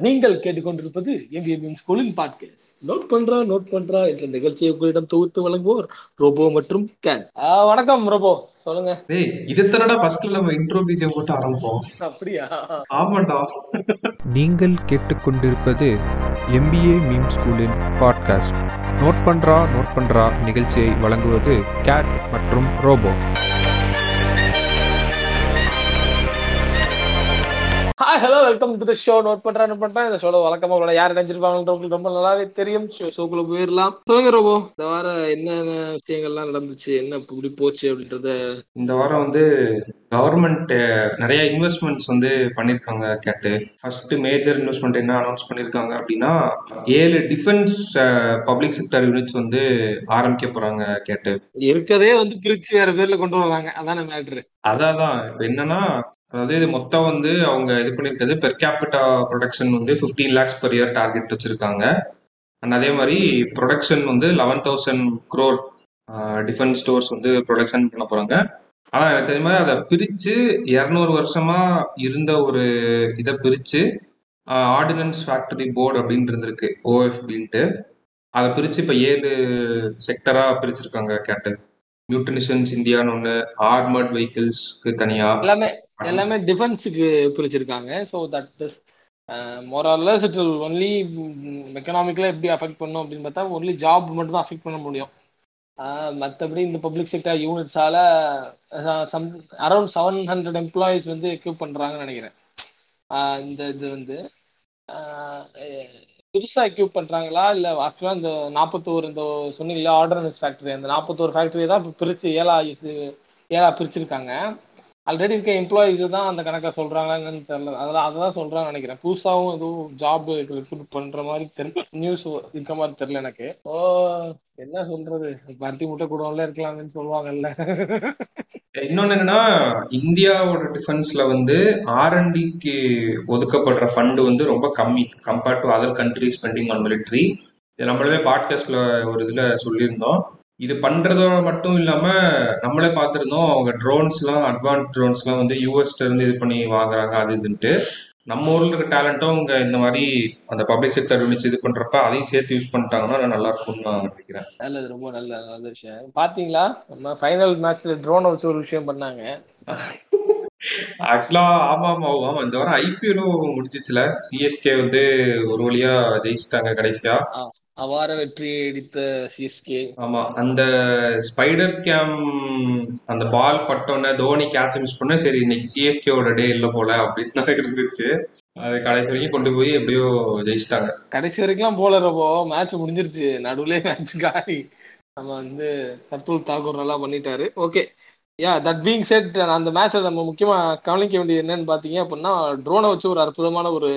நீங்கள் கேட்டுக்கொண்டிருப்பது எம்பிஎம் ஸ்கூலின் பாட்காஸ்ட் நோட் பண்றா நோட் பண்றா என்ற நிகழ்ச்சியை உங்களிடம் தொகுத்து வழங்குவோர் ரோபோ மற்றும் கேன். வணக்கம் ரோபோ. சொல்லுங்க. டேய் இதுத்தனடா ஃபர்ஸ்ட்ல நம்ம இன்ட்ரோ பிஜிஎம் போட்டு ஆரம்பிப்போம். அப்படியா? ஆமாண்டா. நீங்கள் கேட்டுக்கொண்டிருப்பது எம்பிஏ மீம் ஸ்கூலின் பாட்காஸ்ட் நோட் பண்றா நோட் பண்றா நிகழ்ச்சியை வழங்குவது கேட் மற்றும் Robo. Hi hello welcome to show note பண்றா நோட் பண்றேன். இந்த ஷோல வழக்கமா உங்களோட யார் நினைச்சிருப்பாங்கன்ற உங்களுக்கு ரொம்ப நல்லாவே தெரியும். ஷோக்குள்ள போயிடலாம். சொல்லுங்க ரோபோ இந்த வாரம் என்னென்ன விஷயங்கள்லாம் நடந்துச்சு? என்ன இப்படி போச்சு அப்படின்றத இந்த வாரம் வந்து கவர்மெண்ட் நிறைய இன்வெஸ்ட்மெண்ட்ஸ் வந்து பண்ணிருக்காங்க கேட்டு. ஃபர்ஸ்ட் மேஜர் இன்வெஸ்ட்மெண்ட் என்ன அனௌன்ஸ் பண்ணிருக்காங்க அப்படின்னா ஏழு டிஃபென்ஸ் பப்ளிக் செக்டர் யூனிட்ஸ் வந்து ஆரம்பிக்க போறாங்க கேட்டு. இருக்கதே வந்து பிரிச்சு வேற பேர்ல கொண்டு வராங்க அதான மேட்ரு அதான் இப்போ என்னன்னா அதாவது இது மொத்தம் வந்து அவங்க இது பண்ணிருக்கிறது பெர் கேபிட்டா ப்ரொடக்ஷன் வந்து fifteen lakhs per year target வச்சிருக்காங்க. அண்ட் அதே மாதிரி ப்ரொடக்ஷன் வந்து eleven thousand crore defence stores வந்து ப்ரொடக்ஷன் பண்ண போறாங்க. ஆனா எனக்கு தெரியுமா அதை பிரித்து இரநூறு வருஷமா இருந்த ஒரு இதை பிரித்து ஆர்டினன்ஸ் ஃபேக்டரி போர்டு அப்படின்னு இருந்திருக்கு ஓஎஃபின்ட்டு அதை பிரித்து இப்போ ஏழு செக்டராக பிரிச்சிருக்காங்க கேட்டது. நியூட்ரினிஷன்ஸ் இந்தியான்னு ஒன்று ஆர்மர்ட் வெஹிக்கிள்ஸ்க்கு தனியாக எல்லாமே எல்லாமே டிஃபென்ஸுக்கு பிரிச்சிருக்காங்க. ஸோ தட் இஸ் மோரல்லஸ் இட் ஒன்லி எக்கனாமிக்கலாக எப்படி அஃபெக்ட் பண்ணும் அப்படின்னு பார்த்தா ஒன்லி ஜாப் மட்டும் தான் அஃபெக்ட் பண்ண முடியும். மற்றபடி இந்த public sector யூனிட்ஸால some around seven hundred employees வந்து எக்யூப் பண்ணுறாங்கன்னு நினைக்கிறேன். இந்த இது வந்து புதுசாக எக்யூப் பண்ணுறாங்களா இல்லை ஆக்சுவலாக இந்த நாற்பத்தோரு இந்த சொன்னீங்களா ஆர்டர்னஸ் ஃபேக்ட்ரி அந்த நாற்பத்தோரு ஃபேக்ட்ரியை தான் இப்போ பிரித்து ஏழா ஏழா பிரிச்சிருக்காங்க. ஆல்ரெடி இருக்க எம்ப்ளாயிஸ் தான் அந்த கணக்கை சொல்றாங்கன்னு தெரியல. அதெல்லாம் அதான் சொல்றாங்கன்னு நினைக்கிறேன். புதுசாகவும் எதுவும் ஜாப் ரெக்ரூட் பண்ற மாதிரி தெரியல. நியூஸ் இருக்க மாதிரி தெரியல எனக்கு. ஓ என்ன சொல்றது? பருத்தி முட்டை கூடவும்ல இருக்கலாம்னு சொல்லுவாங்கல்ல. இன்னொன்னு என்னன்னா இந்தியாவோட டிஃபென்ஸ்ல வந்து ஆர்என்டிக்கு ஒதுக்கப்படுற ஃபண்டு வந்து ரொம்ப கம்மி. Compared to other country spending on military இது நம்மளுமே பாட்காஸ்ட்ல ஒரு இதுல சொல்லியிருந்தோம். இது பண்றதோட மட்டும் இல்லாம நம்மளே பார்த்துருந்தோம் அவங்க ட்ரோன்ஸ்லாம் அட்வான்ஸ் ட்ரோன்ஸ்லாம் வந்து யூஎஸ்ல இருந்து இது பண்ணி வாங்குறாங்க அது இதுன்ட்டு. நம்ம ஊர்ல இருக்க டேலண்ட்டும் அவங்க இந்த மாதிரி அந்த பப்ளிக் செக்டர் யூனிட்ஸ் இது பண்றப்ப அதையும் சேர்த்து யூஸ் பண்ணிட்டாங்கன்னா நல்லா இருக்கும்னு நான் நினைக்கிறேன். நல்லது ரொம்ப நல்ல நல்ல விஷயம். பாத்தீங்களா? நம்ம ஃபைனல் மேட்ச்ல ட்ரோனை வச்சு ஒரு விஷயம் பண்ணாங்க. ஆக்சுவலா ஆமா ஆமா ஆமா. இந்த வாரம் ஐபிஎலும் முடிஞ்சிச்சுல. சிஎஸ்கே வந்து ஒரு வழியா ஜெயிச்சிட்டாங்க கடைசியா. அவார வெற்றி அடித்த சிஎஸ்கே ஆமா அந்த ஸ்பைடர் கேம் அந்த பால் பட்டோன்னே தோனி கேட்ச் மிஸ் பண்ண சரி இன்னைக்கு சிஎஸ்கேவோட டே இல்ல போல அப்படின்னு இருந்துச்சு. அது கடைசி வரைக்கும் கொண்டு போய் எப்படியோ ஜெயிச்சிட்டாங்க. கடைசி வரைக்கும் போல ரொம்ப மேட்ச் முடிஞ்சிருச்சு. நடுவுல மேட்ச் காலி. நம்ம வந்து சத்துல் தாக்கூர் நல்லா பண்ணிட்டாரு. Okay yeah that being said அந்த மேட்ச்ல நம்ம முக்கியமா கவனிக்க வேண்டியது என்னன்னு பாத்தீங்க அப்படின்னா ட்ரோனை வச்சு ஒரு அற்புதமான ஒரு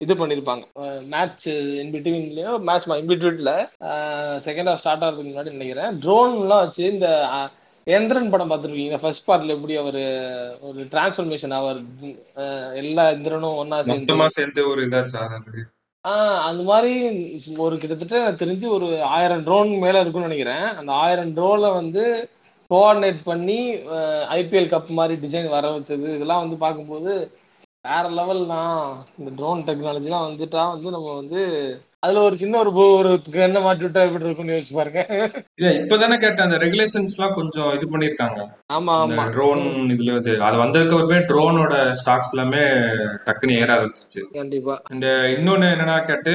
இது பண்ணியிருப்பாங்க மேட்ச் இன்பிட்வீன்லயோ மேட்ச் இன்பிட்வீன்ல செகண்ட் ஹாஃப் ஸ்டார்ட் ஆகிறதுக்கு முன்னாடி நினைக்கிறேன். ட்ரோன்லாம் வச்சு இந்த எந்திரன் படம் பார்த்துருக்கீங்க ஃபர்ஸ்ட் பார்ட்ல எப்படி அவர் ஒரு டிரான்ஸ்ஃபர்மேஷன் அவர் எல்லா எந்திரனும் ஒன்னா சேர்ந்து. சேர்ந்து ஒரு இதாச்சு ஆஹ் அந்த மாதிரி ஒரு கிட்டத்தட்ட தெரிஞ்சு ஒரு ஆயிரம் ட்ரோன் மேல இருக்கும்னு நினைக்கிறேன். அந்த ஆயிரம் ட்ரோன்ல வந்து கோஆர்டினேட் பண்ணி ஐபிஎல் கப் மாதிரி டிசைன் வர வச்சது. இதெல்லாம் வந்து பார்க்கும்போது வேற லெவல் தான் இந்த ட்ரோன் டெக்னாலஜிலாம் வந்துட்டா வந்து நம்ம வந்து அதுல ஒரு சின்ன ஒரு ஒரு என்ன மாட்டி விட்டா எப்படி இருக்கும்னு யோசிச்சு பாருங்க. இல்ல இப்பதானே கேட்டேன் அந்த ரெகுலேஷன்ஸ் எல்லாம் கொஞ்சம் இது பண்ணிருக்காங்க ஆமா ஆமா. ட்ரோன் இதுல வந்து அது வந்ததுக்கு அப்புறமே ட்ரோனோட ஸ்டாக்ஸ் எல்லாமே டக்குன்னு ஏற ஆரம்பிச்சிச்சு கண்டிப்பா. இந்த இன்னொன்னு என்னன்னா கேட்டு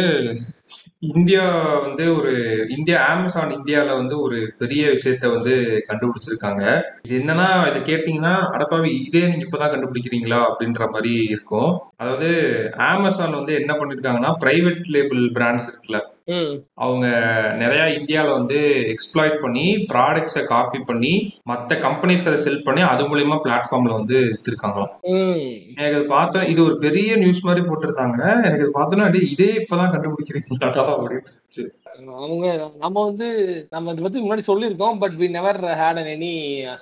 இந்தியா வந்து ஒரு இந்தியா அமேசான் இந்தியாவில் வந்து ஒரு பெரிய விஷயத்த வந்து கண்டுபிடிச்சிருக்காங்க. இது என்னன்னா இதை கேட்டீங்கன்னா அடப்பாவி இதே நீங்க இப்பதான் கண்டுபிடிக்கிறீங்களா? அப்படின்ற மாதிரி இருக்கும். அதாவது அமேசான் வந்து என்ன பண்ணிருக்காங்கன்னா பிரைவேட் லேபிள் பிராண்ட்ஸ் இருக்குல்ல. அவங்க நிறைய இந்தியாவில் வந்து எக்ஸ்ப்ளாய்ட் பண்ணி ப்ராடக்ட்ஸை காப்பி பண்ணி மற்ற கம்பெனிஸ்க்கு அதை செல் பண்ணி அது மூலியமா பிளாட்ஃபார்ம்ல வந்து வித்துருக்காங்களாம். எனக்கு அது பார்த்தேன் இது ஒரு பெரிய நியூஸ் மாதிரி போட்டிருந்தாங்க. எனக்கு அது பார்த்தோன்னா இதே இப்பதான் கண்டுபிடிக்கிறீங்களா அப்படின்னு அவங்க நம்ம வந்து நம்ம இதை பத்தி முன்னாடி சொல்லியிருக்கோம் but we never had an any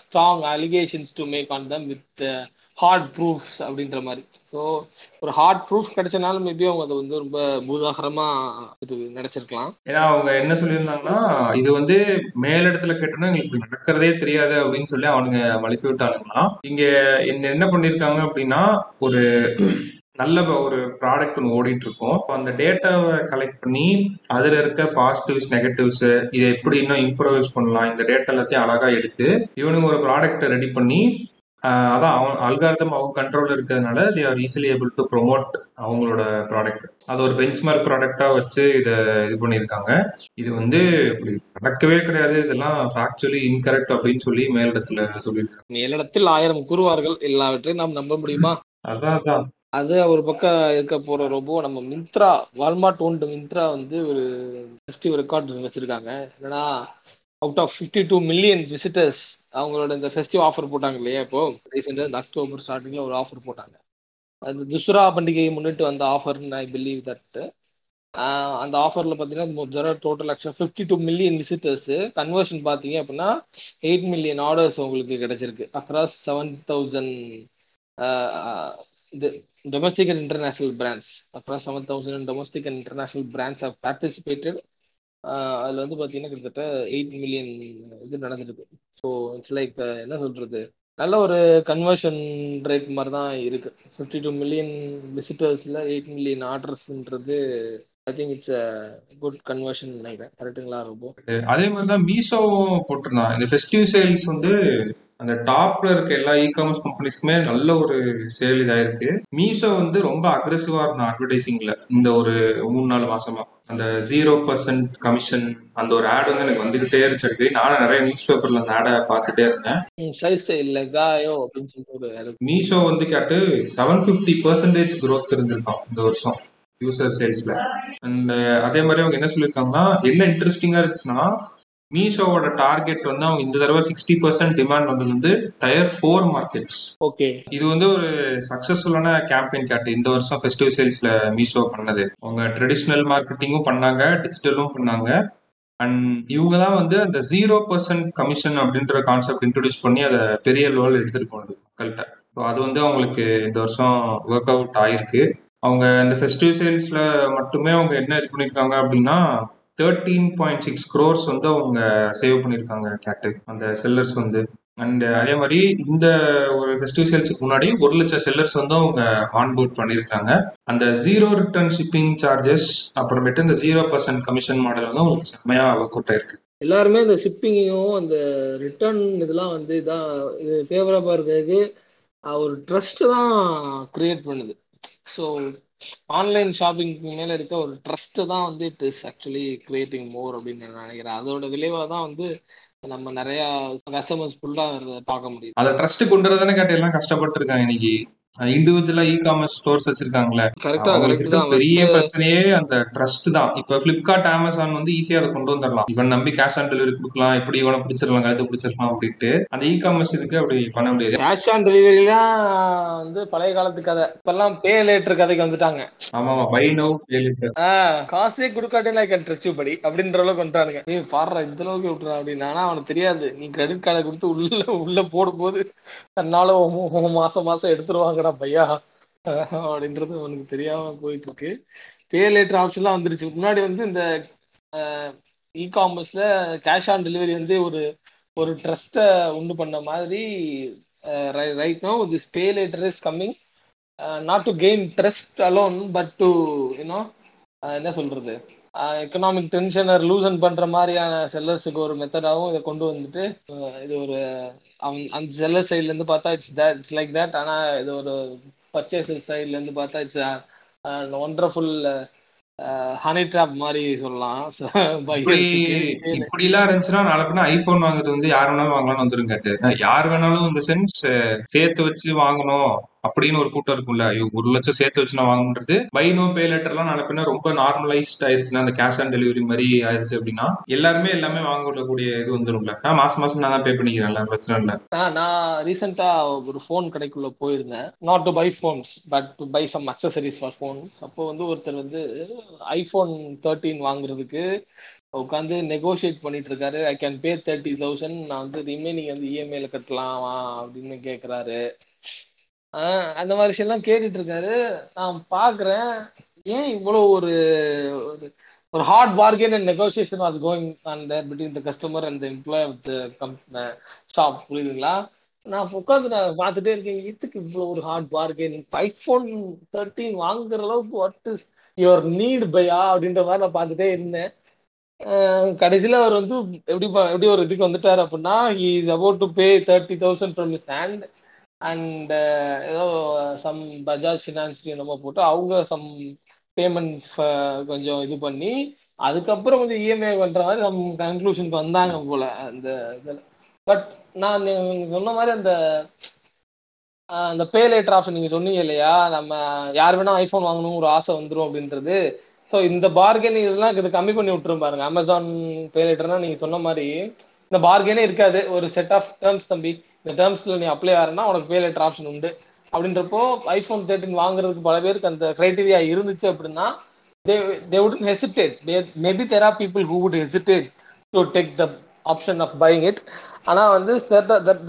strong allegations to make on them with hard proofs அப்படின்ற மாதிரி. ஸோ ஒரு ஹார்ட் ப்ரூஃப் கிடைச்சனாலும் மேபி அவங்க அதை வந்து ரொம்ப பூதாகரமா இது நினைச்சிருக்கலாம் ஏன்னா அவங்க என்ன சொல்லியிருந்தாங்கன்னா இது வந்து மேலிடத்துல கேட்டோம்னா எங்களுக்கு நடக்கிறதே தெரியாது அப்படின்னு சொல்லி அவனுங்க மழுப்பி விட்டானுங்கன்னா இங்க என்ன என்ன பண்ணிருக்காங்க அப்படின்னா ஒரு நல்ல ஒரு ப்ராடக்ட் ஒன்று ஓடிட்டு இருக்கோம் அந்த டேட்டாவை கலெக்ட் பண்ணி அதுல இருக்க பாசிட்டிவ்ஸ் நெகட்டிவ்ஸ் இதை எப்படி இன்னும் இம்ப்ரூவைஸ் பண்ணலாம் இந்த டேட்டா எல்லாத்தையும் அழகா எடுத்து இவனுங்க ஒரு ப்ராடக்ட்டை ரெடி பண்ணி அதான் அவன் அல்காரதம் அவங்க கண்ட்ரோல் இருக்கிறதுனால they are easily able to promote அவங்களோட ப்ராடக்ட் அது ஒரு பெஞ்ச்மார்க் ப்ராடக்டா வச்சு இதை இது பண்ணியிருக்காங்க. இது வந்து இப்படி நடக்கவே கிடையாது. இதெல்லாம் ஃபேக்சுவலி இன்கரெக்ட் அப்படின்னு சொல்லி மேலிடத்துல சொல்லியிருக்காங்க. மேலிடத்தில் ஆயிரம் கூறுவார்கள். எல்லாவற்றையும் நாம் நம்ப முடியுமா? அதான் அதான். அது ஒரு பக்கம் இருக்க போற ரொம்ப நம்ம மிந்த்ரா வால்மார்ட் ஓன்டு மிந்த்ரா வந்து ஒரு ஃபெஸ்டிவ் ரெக்கார்ட் வச்சிருக்காங்க. என்னன்னா out of fifty two million visitors அவங்களோட இந்த ஃபெஸ்டிவ் ஆஃபர் போட்டாங்க இல்லையா இப்போ? ரீசெண்டாக இந்த அக்டோபர் ஸ்டார்டிங்கில் ஒரு ஆஃபர் போட்டாங்க. அது துஸ்ரா பண்டிகையை முன்னிட்டு வந்த ஆஃபர்னு ஐ பிலீவ் தட் அந்த ஆஃபரில் பார்த்தீங்கன்னா டோட்டல் லட்சம் fifty two million visitors conversion பார்த்தீங்க அப்படின்னா எயிட் மில்லியன் ஆர்டர்ஸ் உங்களுக்கு கிடைச்சிருக்கு. அக்ராஸ் செவன் தௌசண்ட் இது domestic and international brands across seven thousand domestic and international brands of participated அதுல வந்து பார்த்தீங்கன்னா கிட்டத்தட்ட எயிட் மில்லியன் இது நடந்திருக்கு. ஸோ இட்ஸ் லைக் என்ன சொல்றது? நல்ல ஒரு கன்வர்ஷன் ரேட் மாதிரி தான் இருக்கு ஃபிஃப்டி டூ மில்லியன் விசிட்டர்ஸ்ல eight million ஆர்டர்ஸ்ன்றது I think it's good conversion நினைக்கிறேன். கரெக்டுங்களா ரொம்ப அதே மாதிரி தான் மீஷோவும் போட்டிருந்தான். இந்த ஃபெஸ்டிவ் சேல்ஸ் வந்து அந்த டாப்ல இருக்க எல்லா இ காமர்ஸ் கம்பெனிஸ்க்குமே நல்ல ஒரு சேல் இதாயிருக்கு. மீஷோ வந்து ரொம்ப அக்ரெசிவா இருந்தான் அட்வர்டைசிங்ல இந்த ஒரு மூணு நாலு மாசமா. அந்த ஜீரோ பர்சன்ட் கமிஷன் அந்த ஒரு ஆட் வந்து எனக்கு வந்துகிட்டே இருந்துச்சு நானும் நிறைய நியூஸ் பேப்பர்ல அந்த ஆடை பார்த்துட்டே இருந்தேன். மீஷோ வந்து கேட்டு செவன் ஃபிஃப்டி பர்சன்டேஜ் growth இருந்திருக்கான் இந்த வருஷம் யூசர் சேல்ஸ்ல அண்ட் அதே மாதிரி அவங்க என்ன சொல்லியிருக்காங்கன்னா என்ன இன்ட்ரெஸ்டிங்கா இருந்துச்சுன்னா மீஷோவோட டார்கெட் வந்து அவங்க இந்த தடவை சிக்ஸ்டி பர்சன்ட் டிமாண்ட் வந்தது வந்து டயர் ஃபோர் மார்க்கெட்ஸ் ஓகே இது வந்து ஒரு சக்சஸ்ஃபுல்லான கேம்பெயின் கேட்டு. இந்த வருஷம் ஃபெஸ்டிவ் சேல்ஸ்ல மீஷோ பண்ணது. அவங்க ட்ரெடிஷ்னல் மார்க்கெட்டிங்கும் பண்ணாங்க டிஜிட்டலும் பண்ணாங்க. அண்ட் இவங்க தான் வந்து அந்த ஜீரோ பர்சன்ட் கமிஷன் அப்படின்ற கான்செப்ட் இன்ட்ரடியூஸ் பண்ணி அதை பெரிய லெவலில் எடுத்துட்டு போனது மக்கள்கிட்ட. ஸோ அது வந்து அவங்களுக்கு இந்த வருஷம் ஒர்க் அவுட் ஆயிருக்கு. அவங்க இந்த ஃபெஸ்டிவ் சேல்ஸ்ல மட்டுமே அவங்க என்ன இது பண்ணியிருக்காங்க அப்படின்னா தேர்ட்டீன் பாயிண்ட் சிக்ஸ் க்ரோர்ஸ் வந்து அவங்க சேவ் பண்ணியிருக்காங்க கேட்டு அந்த செல்லர்ஸ் வந்து. அண்ட் அதே மாதிரி இந்த ஒரு ஃபெஸ்டிவ் சேல்ஸுக்கு முன்னாடி ஒரு லட்சம் செல்லர்ஸ் வந்து அவங்க ஆன்போர்ட் பண்ணியிருக்காங்க. அந்த ஜீரோ ரிட்டர்ன் ஷிப்பிங் சார்ஜஸ் அப்புறமேட்டு இந்த ஜீரோ பர்சன்ட் கமிஷன் மாடல் வந்து அவங்களுக்கு செம்மையாக ஒர்க் இருக்கு எல்லாருமே இந்த ஷிப்பிங்கையும் அந்த ரிட்டர்ன் இதெல்லாம் வந்து இதான் இது ஃபேவரபா இருக்கிறதுக்கு ஒரு ட்ரஸ்ட் தான் கிரியேட் பண்ணுது. ஸோ ஆன்லைன் ஷாப்பிங் மேல இருக்க ஒரு ட்ரஸ்ட் தான் வந்து it is actually creating more அப்படின்னு நான் நினைக்கிறேன். அதோட விளைவாக தான் வந்து நம்ம நிறைய கஸ்டமர்ஸ் ஃபுல்லாக பார்க்க முடியும் அதை ட்ரஸ்ட் கொண்டு வரதானே கேட்டு எல்லாம் கஷ்டப்பட்டு இருக்காங்க இன்னைக்கு? இண்டிவிஜுவலா இ காமர்ஸ் ஸ்டோர்ஸ் வச்சிருக்காங்க கரெக்டா அவங்களுக்கு கரெக்ட் இருக்க தான் பெரிய பிரச்சனையே அந்த ட்ரஸ்ட் தான். இப்ப பிளிப்கார்ட் அமேசான் வந்து ஈஸியா அதை கொண்டு வந்துடலாம். இவன் நம்பி கேஷ் ஆன் டெலிவரி கொடுக்கலாம். எப்படி இவனை பிடிச்சிடலாம் கழுத்து பிடிச்சிடலாம் அப்படின்ட்டு அந்த இ காமர்ஸ் இதுக்கு அப்படி பண்ண முடியாது கேஷ் ஆன் டெலிவரிலாம் வந்து பழைய காலத்து கதை. இப்பெல்லாம் பே லேட்டர் கதைக்கு வந்துட்டாங்க. ஆமா ஆமா பை நோ பே லிட்டர் காசே கொடுக்காட்டே நான் கேன் ட்ரெஸ் படி அப்படின்ற அளவுக்கு வந்துட்டானுங்க. ஏய் பாடுறா இந்த அளவுக்கு விட்டுறா அப்படின்னு. ஆனா அவனுக்கு தெரியாது. நீ கிரெடிட் கார்டை கொடுத்து உள்ள உள்ள போடும்போது தன்னால மாசம் மாசம் எடுத்துருவாங்கடா பையா? அப்படின்றது அவனுக்கு தெரியாம போயிட்டு இருக்கு பே லேட்டர் ஆப்ஷன்லாம் வந்துருச்சு. முன்னாடி வந்து இந்த இ காமர்ஸ்ல கேஷ் ஆன் டெலிவரி வந்து ஒரு ஒரு ட்ரஸ்ட்டை உண்டு பண்ண மாதிரி right no this pay later is coming not to gain trust alone but to you know என்ன சொல்றது? எக்கனாமிக் டென்ஷனை லூசன் பண்ற மாதிரியான செல்லர்ஸுக்கு ஒரு மெத்தடாகவும் இதை கொண்டு வந்துட்டு இது ஒரு அந்த செல்லர் சைட்ல இருந்து பார்த்தா it's that it's like that ஆனா இது ஒரு பர்ச்சேசர் சைட்ல இருந்து பார்த்தா இட்ஸ் ஒண்டர்ஃபுல் ஹனி ட்ராப் மாதிரி சொல்லலாம். இப்படி பையர்ஸுக்கு இப்படி எல்லாம் இருந்துச்சுன்னா நாளை பின்ன ஐபோன் வாங்குறது வந்து யார் வேணாலும் வாங்கலாம்னு வந்துரும் கேட்டு யார் வேணாலும் இந்த சென்ஸ் சேர்த்து வச்சு வாங்கணும். அப்படின்னு ஒரு கூட்டம் இருக்கும்ல. ஐயோ ஒரு லட்சம் சேர்த்து வச்சு நான் வாங்கன்றது பை நோ பே லெட்டர்லாம் நாளை ரொம்ப நார்மலைஸ்ட் ஆயிருச்சுன்னா அந்த கேஷ் ஆன் டெலிவரி மாதிரி ஆயிருச்சு அப்படின்னா எல்லாருமே எல்லாமே வாங்கக்கூடிய இது வந்துடும்ல நான் மாசம் மாசம் நான் தான் பே பண்ணிக்கிறேன்ல பிரச்சனை இல்லை. நான் ரீசெண்டா ஒரு ஃபோன் கடைக்குள்ள போயிருந்தேன். Not to buy phones but to buy some accessories for phones அப்போ வந்து ஒருத்தர் வந்து ஐஃபோன் தேர்ட்டீன் வாங்குறதுக்கு உட்காந்து நெகோஷியேட் பண்ணிட்டு இருக்காரு. I can pay thirty thousand நான் வந்து ரிமைனிங் வந்து இஎம்ஐல கட்டலாமா அப்படின்னு கேட்குறாரு அந்த மாதிரி விஷயம்லாம் கேட்டுட்டு இருக்காரு நான் பார்க்குறேன் ஏன் இவ்வளோ ஒரு ஒரு ஒரு hard bargain and negotiation was going on there between the customer and the employee of the come shop புரியுதுங்களா? நான் உட்காந்து நான் பார்த்துட்டே இருக்கேன். இதுக்கு இவ்வளோ ஒரு ஹார்ட் பார்கென் ஃபோன் தேர்ட்டீன் வாங்குற அளவுக்கு வாட் இஸ் யுவர் நீட் பையா? அப்படின்ற மாதிரி நான் பார்த்துட்டே இருந்தேன். கடைசியில் அவர் வந்து எப்படி எப்படி ஒரு இதுக்கு வந்துட்டார் அப்படின்னா he is about to pay thirty thousand from his hand and uh, ஏதோ சம் பஜாஜ் ஃபினான்ஸ் என்னமோ போட்டு அவங்க சம் பேமெண்ட் கொஞ்சம் இது பண்ணி அதுக்கப்புறம் கொஞ்சம் இஎம்ஐ பண்ற மாதிரி சம் கன்க்ளூஷனுக்கு வந்தாங்க போல அந்த இதில். பட் நான் சொன்ன மாதிரி அந்த அந்த பே லேட்டர் ஆப்ஷன் நீங்க சொன்னீங்க இல்லையா? நம்ம யார் வேணா ஐஃபோன் வாங்கணும் ஒரு ஆசை வந்துரும் அப்படின்றது. ஸோ இந்த பார்கெனிங் இதெல்லாம் இது கம்மி பண்ணி விட்டுரும் பாருங்க. அமேசான் பே லேட்டர்னா நீங்க சொன்ன மாதிரி இந்த பார்கெனே இருக்காது. ஒரு செட் ஆஃப் டேர்ம்ஸ் தம்பி. இந்த டேர்ம்ஸ்ல நீ அப்ளை ஆகிறனா உனக்கு பே லேட்டர் ஆப்ஷன் உண்டு அப்படின்றப்போ ஐஃபோன் தேர்ட்டின் வாங்குறதுக்கு பல பேருக்கு அந்த கிரைட்டீரியா இருந்துச்சு அப்படின்னா they they hesitate maybe there are people who would hesitate to take the option of buying it ஆனால் வந்து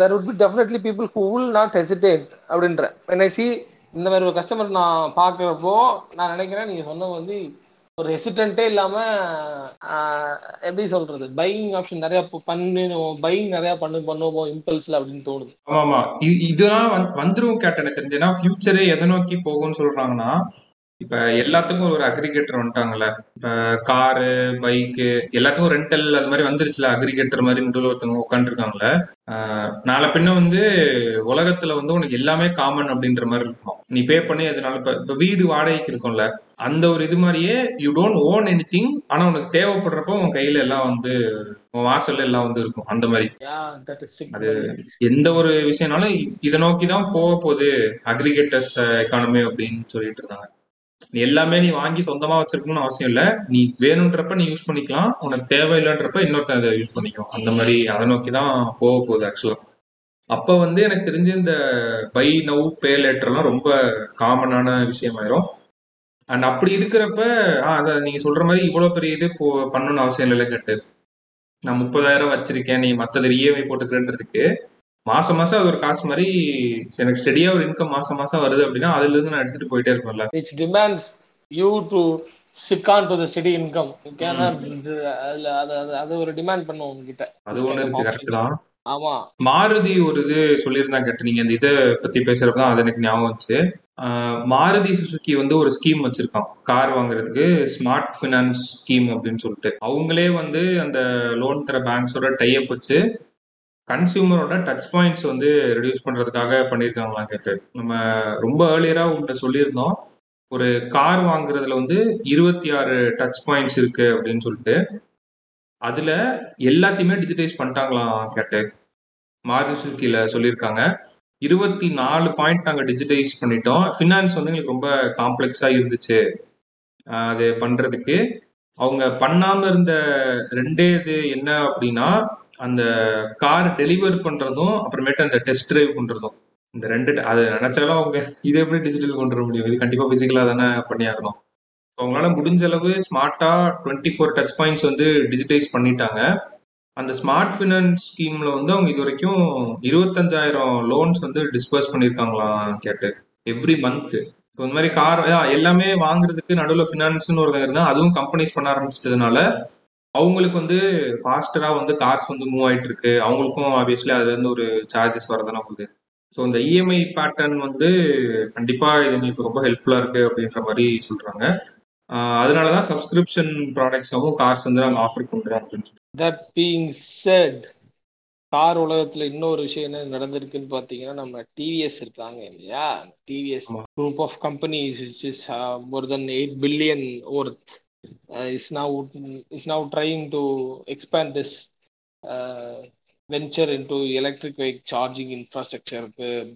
there would be definitely people who will not hesitate அப்படின்ற என்னை சி இந்த மாதிரி ஒரு கஸ்டமர் நான் பார்க்குறப்போ நான் நினைக்கிறேன் நீங்கள் சொன்ன வந்து ஒரு ரெசிடென்ட்டே இல்லாம ஆஹ், எப்படி சொல்றது? பையிங் ஆப்ஷன் நிறைய பண்ணுவோம் பையிங் நிறைய பண்ணு பண்ணுவோம் இம்பல்ஸ்ல அப்படின்னு தோணுது. ஆமா ஆமா. இதெல்லாம் வந்து- வந்துரும் கேட்ட எனக்கு தெரிஞ்சுன்னா ஃபியூச்சரே எதை நோக்கி போகும்னு சொல்றாங்கன்னா இப்ப எல்லாத்துக்கும் ஒரு அக்ரிகேட்டர் வந்துட்டாங்கல்ல. இப்ப காரு பைக்கு எல்லாத்துக்கும் ரெண்டல் அது மாதிரி வந்துருச்சுல அக்ரிகேட்டர் மாதிரி நடுவில் ஒருத்தவங்க உட்காந்துருக்காங்கல்ல நாளை பின்ன வந்து உலகத்துல வந்து உனக்கு எல்லாமே காமன் அப்படின்ற மாதிரி இருக்கும். நீ பே பண்ணி அதனால இப்ப இப்ப வீடு வாடகைக்கு இருக்கும்ல அந்த ஒரு இது மாதிரியே you don't own anything ஆனா உனக்கு தேவைப்படுறப்போ உன் கையில எல்லாம் வந்து உன் வாசல்ல எல்லாம் வந்து இருக்கும் அந்த மாதிரி. அது எந்த ஒரு விஷயம்னாலும் இ- இதை நோக்கி தான் போக போகுது அக்ரிகேட்டர்ஸ் எக்கானமி அப்படின்னு சொல்லிட்டு இருக்காங்க. எல்லாமே நீ வாங்கி சொந்தமா வச்சிருக்கணும்னு அவசியம் இல்ல. நீ வேணுன்றப்ப நீ யூஸ் பண்ணிக்கலாம். உனக்கு தேவையில்லைன்றப்ப இன்னொருத்தன் அதை யூஸ் பண்ணிக்கலாம். அந்த மாதிரி அதை நோக்கி தான் போக போகுது ஆக்சுவலா அப்ப வந்து எனக்கு தெரிஞ்சு இந்த பை நவ் பே லேட்டர்லாம் ரொம்ப காமனான விஷயம் ஆயிரும் அண்ட் அப்படி இருக்கிறப்ப அதை நீங்க சொல்ற மாதிரி இவ்வளவு பெரிய இது போ பண்ணணும்னு அவசியம் இல்லை கேட்டு. நான் முப்பதாயிரம் வச்சிருக்கேன். நீ மத்தது இஎம்ஐ போட்டுக்கிறேன்றதுக்கு. மாசம் மாசம் அது ஒரு காசு மாதிரி எனக்கு ஸ்டெடியா ஒரு இன்கம் மாசம் மாசம் வருது அப்படின்னா அதுல இருந்து நான் எடுத்துட்டு போயிட்டே இருப்பேன்ல. Which demands you to stick on to the steady income. You cannot இது- அதுல அது அது ஒரு டிமாண்ட் பண்ணும் உங்ககிட்ட. அது ஒண்ணு இருக்கு கரெக்ட் தான். ஆமா. மாருதி ஒரு இது சொல்லியிருந்தா கேட்டு நீங்க அந்த இதை பத்தி பேசுறப்ப தான் அது எனக்கு ஞாபகம் வந்துச்சு. மாருதி சுசுகி வந்து ஒரு ஸ்கீம் வச்சிருக்கான். கார் வாங்குறதுக்கு ஸ்மார்ட் ஃபினான்ஸ் ஸ்கீம் அப்படின்னு சொல்லிட்டு. அவங்களே வந்து அந்த லோன் தர பேங்க்ஸோட டைப் வச்சு கன்சியூமரோட டச் பாயிண்ட்ஸ் வந்து ரெடியூஸ் பண்றதுக்காக பண்ணியிருக்காங்களா கேட்டு. நம்ம ரொம்ப ஏர்லியரா உங்கள்கிட்ட சொல்லியிருந்தோம். ஒரு கார் வாங்குறதுல வந்து இருபத்தி ஆறு டச் பாயிண்ட்ஸ் இருக்கு அப்படின்னு சொல்லிட்டு. அதுல எல்லாத்தையுமே டிஜிட்டைஸ் பண்ணிட்டாங்களாம் கேட்டு. மாருதி சுக்கியில சொல்லியிருக்காங்க. இருபத்தி நாலு பாயிண்ட் நாங்கள் டிஜிட்டைஸ் பண்ணிட்டோம். ஃபினான்ஸ் வந்து எங்களுக்கு ரொம்ப காம்ப்ளெக்ஸாக இருந்துச்சு. அது பண்ணுறதுக்கு அவங்க பண்ணாமல் இருந்த ரெண்டே இது என்ன அப்படின்னா அந்த கார் டெலிவர் பண்றதும் அப்புறமேட்டு அந்த டெஸ்ட் டிரைவ் பண்றதும். இந்த ரெண்டு அது நினைச்சாலும் அவங்க இதை எப்படி டிஜிட்டல் கொண்டு வர முடியும்? இது கண்டிப்பா பிசிக்கலா தானே பண்ணியாகணும். அவங்களால முடிஞ்ச அளவு ஸ்மார்ட்டா டுவெண்ட்டி ஃபோர் டச் பாயிண்ட்ஸ் வந்து டிஜிட்டைஸ் பண்ணிட்டாங்க. அந்த ஸ்மார்ட் ஃபினான்ஸ் ஸ்கீம்ல வந்து அவங்க இது வரைக்கும் இருபத்தஞ்சாயிரம் லோன்ஸ் வந்து டிஸ்பர்ஸ் பண்ணியிருக்காங்களாம் கேட்டு எவ்ரி மந்த் இப்போ இந்த மாதிரி கார் எல்லாமே வாங்குறதுக்கு நடுவில் ஃபினான்ஸ்னு ஒரு இருந்தால் அதுவும் கம்பெனிஸ் பண்ண ஆரம்பிச்சிட்டதுனால அவங்களுக்கு வந்து ஃபாஸ்டரா வந்து கார்ஸ் வந்து மூவ் ஆயிட்டு இருக்கு அவங்களுக்கும் ஆப்வியஸ்லி அதுல இருந்து ஒரு சார்ஜஸ் வரதானே போகுது. ஸோ இந்த இஎம்ஐ பேட்டர்ன் வந்து கண்டிப்பா இது எங்களுக்கு ரொம்ப ஹெல்ப்ஃபுல்லா இருக்கு அப்படின்ற மாதிரி சொல்றாங்க. ஆஹ் அதனாலதான் சப்ஸ்கிரிப்ஷன் ப்ராடக்ட்ஸாகவும் கார்ஸ் வந்து நாங்கள் ஆஃபர் பண்றோம் அப்படின்னு சொல்லி தட் பீங் செட் கார் உலகத்துல இன்னொரு விஷயம் என்ன நடந்திருக்குன்னு பாத்தீங்கன்னா நம்ம டிவிஎஸ் இருக்காங்க இல்லையா? டிவிஎஸ் ஆமா. Group of companies is more than eight billion worth is now is now trying to expand this venture into electric vehicle charging இன்ஃப்ராஸ்ட்ரக்சருக்கு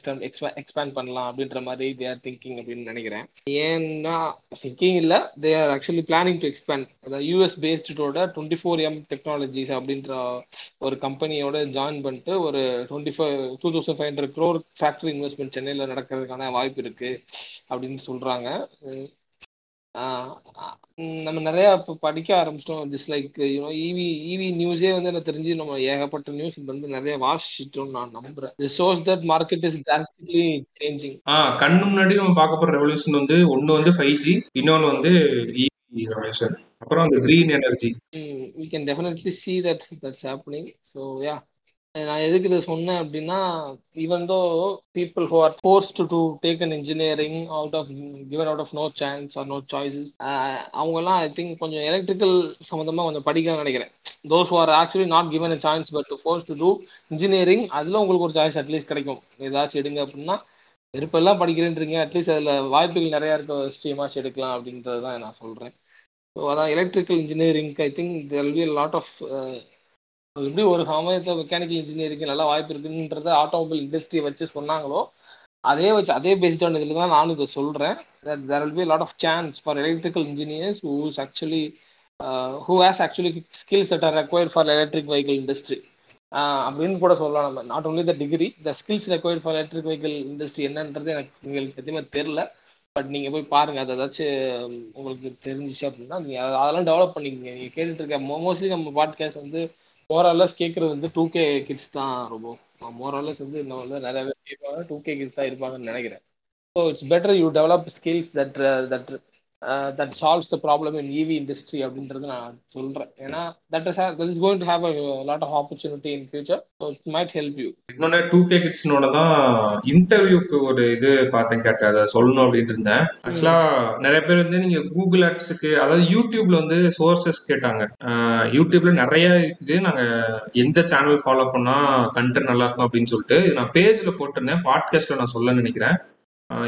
expand பண்ணலாம் அப்படின்ற மாதிரி தே ஆர் திங்கிங் அப்படின்னு நினைக்கிறேன். ஏன்னா திங்கிங் இல்லை they are actually planning to expand அதாவது US பேஸ்டோட twenty four M technologies அப்படின்ற ஒரு கம்பெனியோட ஜாயின் பண்ணிட்டு ஒரு twenty five two thousand five hundred crore factory investment சென்னையில் நடக்கிறதுக்கான வாய்ப்பு இருக்கு அப்படின்னு சொல்றாங்க. நம்ம நிறைய இப்போ படிக்க ஆரம்பிச்சிட்டோம் just like you know EV EV நியூஸே வந்து எனக்கு தெரிஞ்சு நம்ம ஏகப்பட்ட நியூஸ் வந்து நிறைய வாசிச்சிட்டோம் நான் நம்புறேன். Shows that market is drastically changing ஆ கண்ணு முன்னாடி நம்ம பார்க்க போற ரெவல்யூஷன் வந்து ஒன்னு வந்து ஃபைவ் ஜி இன்னொன்னு வந்து இ ரெவல்யூஷன் அப்புறம் அந்த green energy we can definitely see that that's happening. So yeah. நான் எதுக்கு இதை சொன்னேன் அப்படின்னா even though people who are forced to take an engineering out of given out of no chance or no choices அவங்கெல்லாம் I think கொஞ்சம் electrical சம்மந்தமாக கொஞ்சம் படிக்கணும்னு நினைக்கிறேன். Those are actually not given a chance but to force to do engineering அதில் உங்களுக்கு ஒரு choice at least கிடைக்கும். ஏதாச்சும் எடுங்க அப்படின்னா விருப்பெல்லாம் படிக்கிறேன்றீங்க அட்லீஸ்ட் அதில் வாய்ப்புகள் நிறையா இருக்க ஸ்ட்ரீமாச்சு எடுக்கலாம் அப்படின்றது தான் நான் சொல்கிறேன் ஸோ அதான் electrical engineering I think there will be lot of எப்படி ஒரு சமயத்தில் மெக்கானிக்கல் இன்ஜினியரிங் நல்லா வாய்ப்பு இருக்குன்றத ஆட்டோமொபைல் இண்டஸ்ட்ரியை வச்சு சொன்னாங்களோ அதே வச்சு அதே பேஸ்ட் ஆன் இதில் தான் நானும் இதை சொல்கிறேன் that there will be lot of chance for electrical engineers whose actually who has actually skills that are required for electric vehicle industry அப்படின்னு கூட சொல்லலாம் நம்ம. Not only the degree the skills required for electric vehicle industry என்னன்றது எனக்கு உங்களுக்கு சத்தியமாக தெரில but நீங்கள் போய் பாருங்கள் அதை ஏதாச்சும் உங்களுக்கு தெரிஞ்சிச்சு அப்படின்னா நீங்கள் அதெல்லாம் டெவலப் பண்ணிக்கோங்க. நீங்கள் கேட்டுட்டு இருக்க மோஸ்ட்லி நம்ம பாட்காஸ்ட் வந்து மோரல்லஸ் கேட்குறது வந்து டூ கே கிட்ஸ் தான் ரொம்ப. மோரலஸ் வந்து இன்னும் வந்து நிறைய பேர் கேட்பாங்க. டூ கே கிட்ஸ் தான் இருப்பாங்கன்னு நினைக்கிறேன். So it's better you develop skills that that that solves the problem in EV industry அப்படின்றது நான் சொல்கிறேன் ஏன்னா that is that is going to have a lot of opportunity in future so it might help you இன்னொன்று two K கிட்ஸ்னோட தான் இன்டர்வியூக்கு ஒரு இது பார்த்தேன் கேட்டேன். அதை சொல்லணும் அப்படின்ட்டு இருந்தேன். ஆக்சுவலா நிறைய பேர் வந்து நீங்க கூகுள் ஆட்ஸுக்கு அதாவது யூடியூப்ல வந்து சோர்சஸ் கேட்டாங்க. யூடியூப்ல நிறைய இருக்குது. நாங்க எந்த சேனல் ஃபாலோ பண்ணா கண்டென்ட் நல்லா இருக்கும் அப்படின்னு சொல்லிட்டு நான் பேஜ்ல போட்டிருந்தேன். பாட்காஸ்ட்ல நான் சொல்ல நினைக்கிறேன்.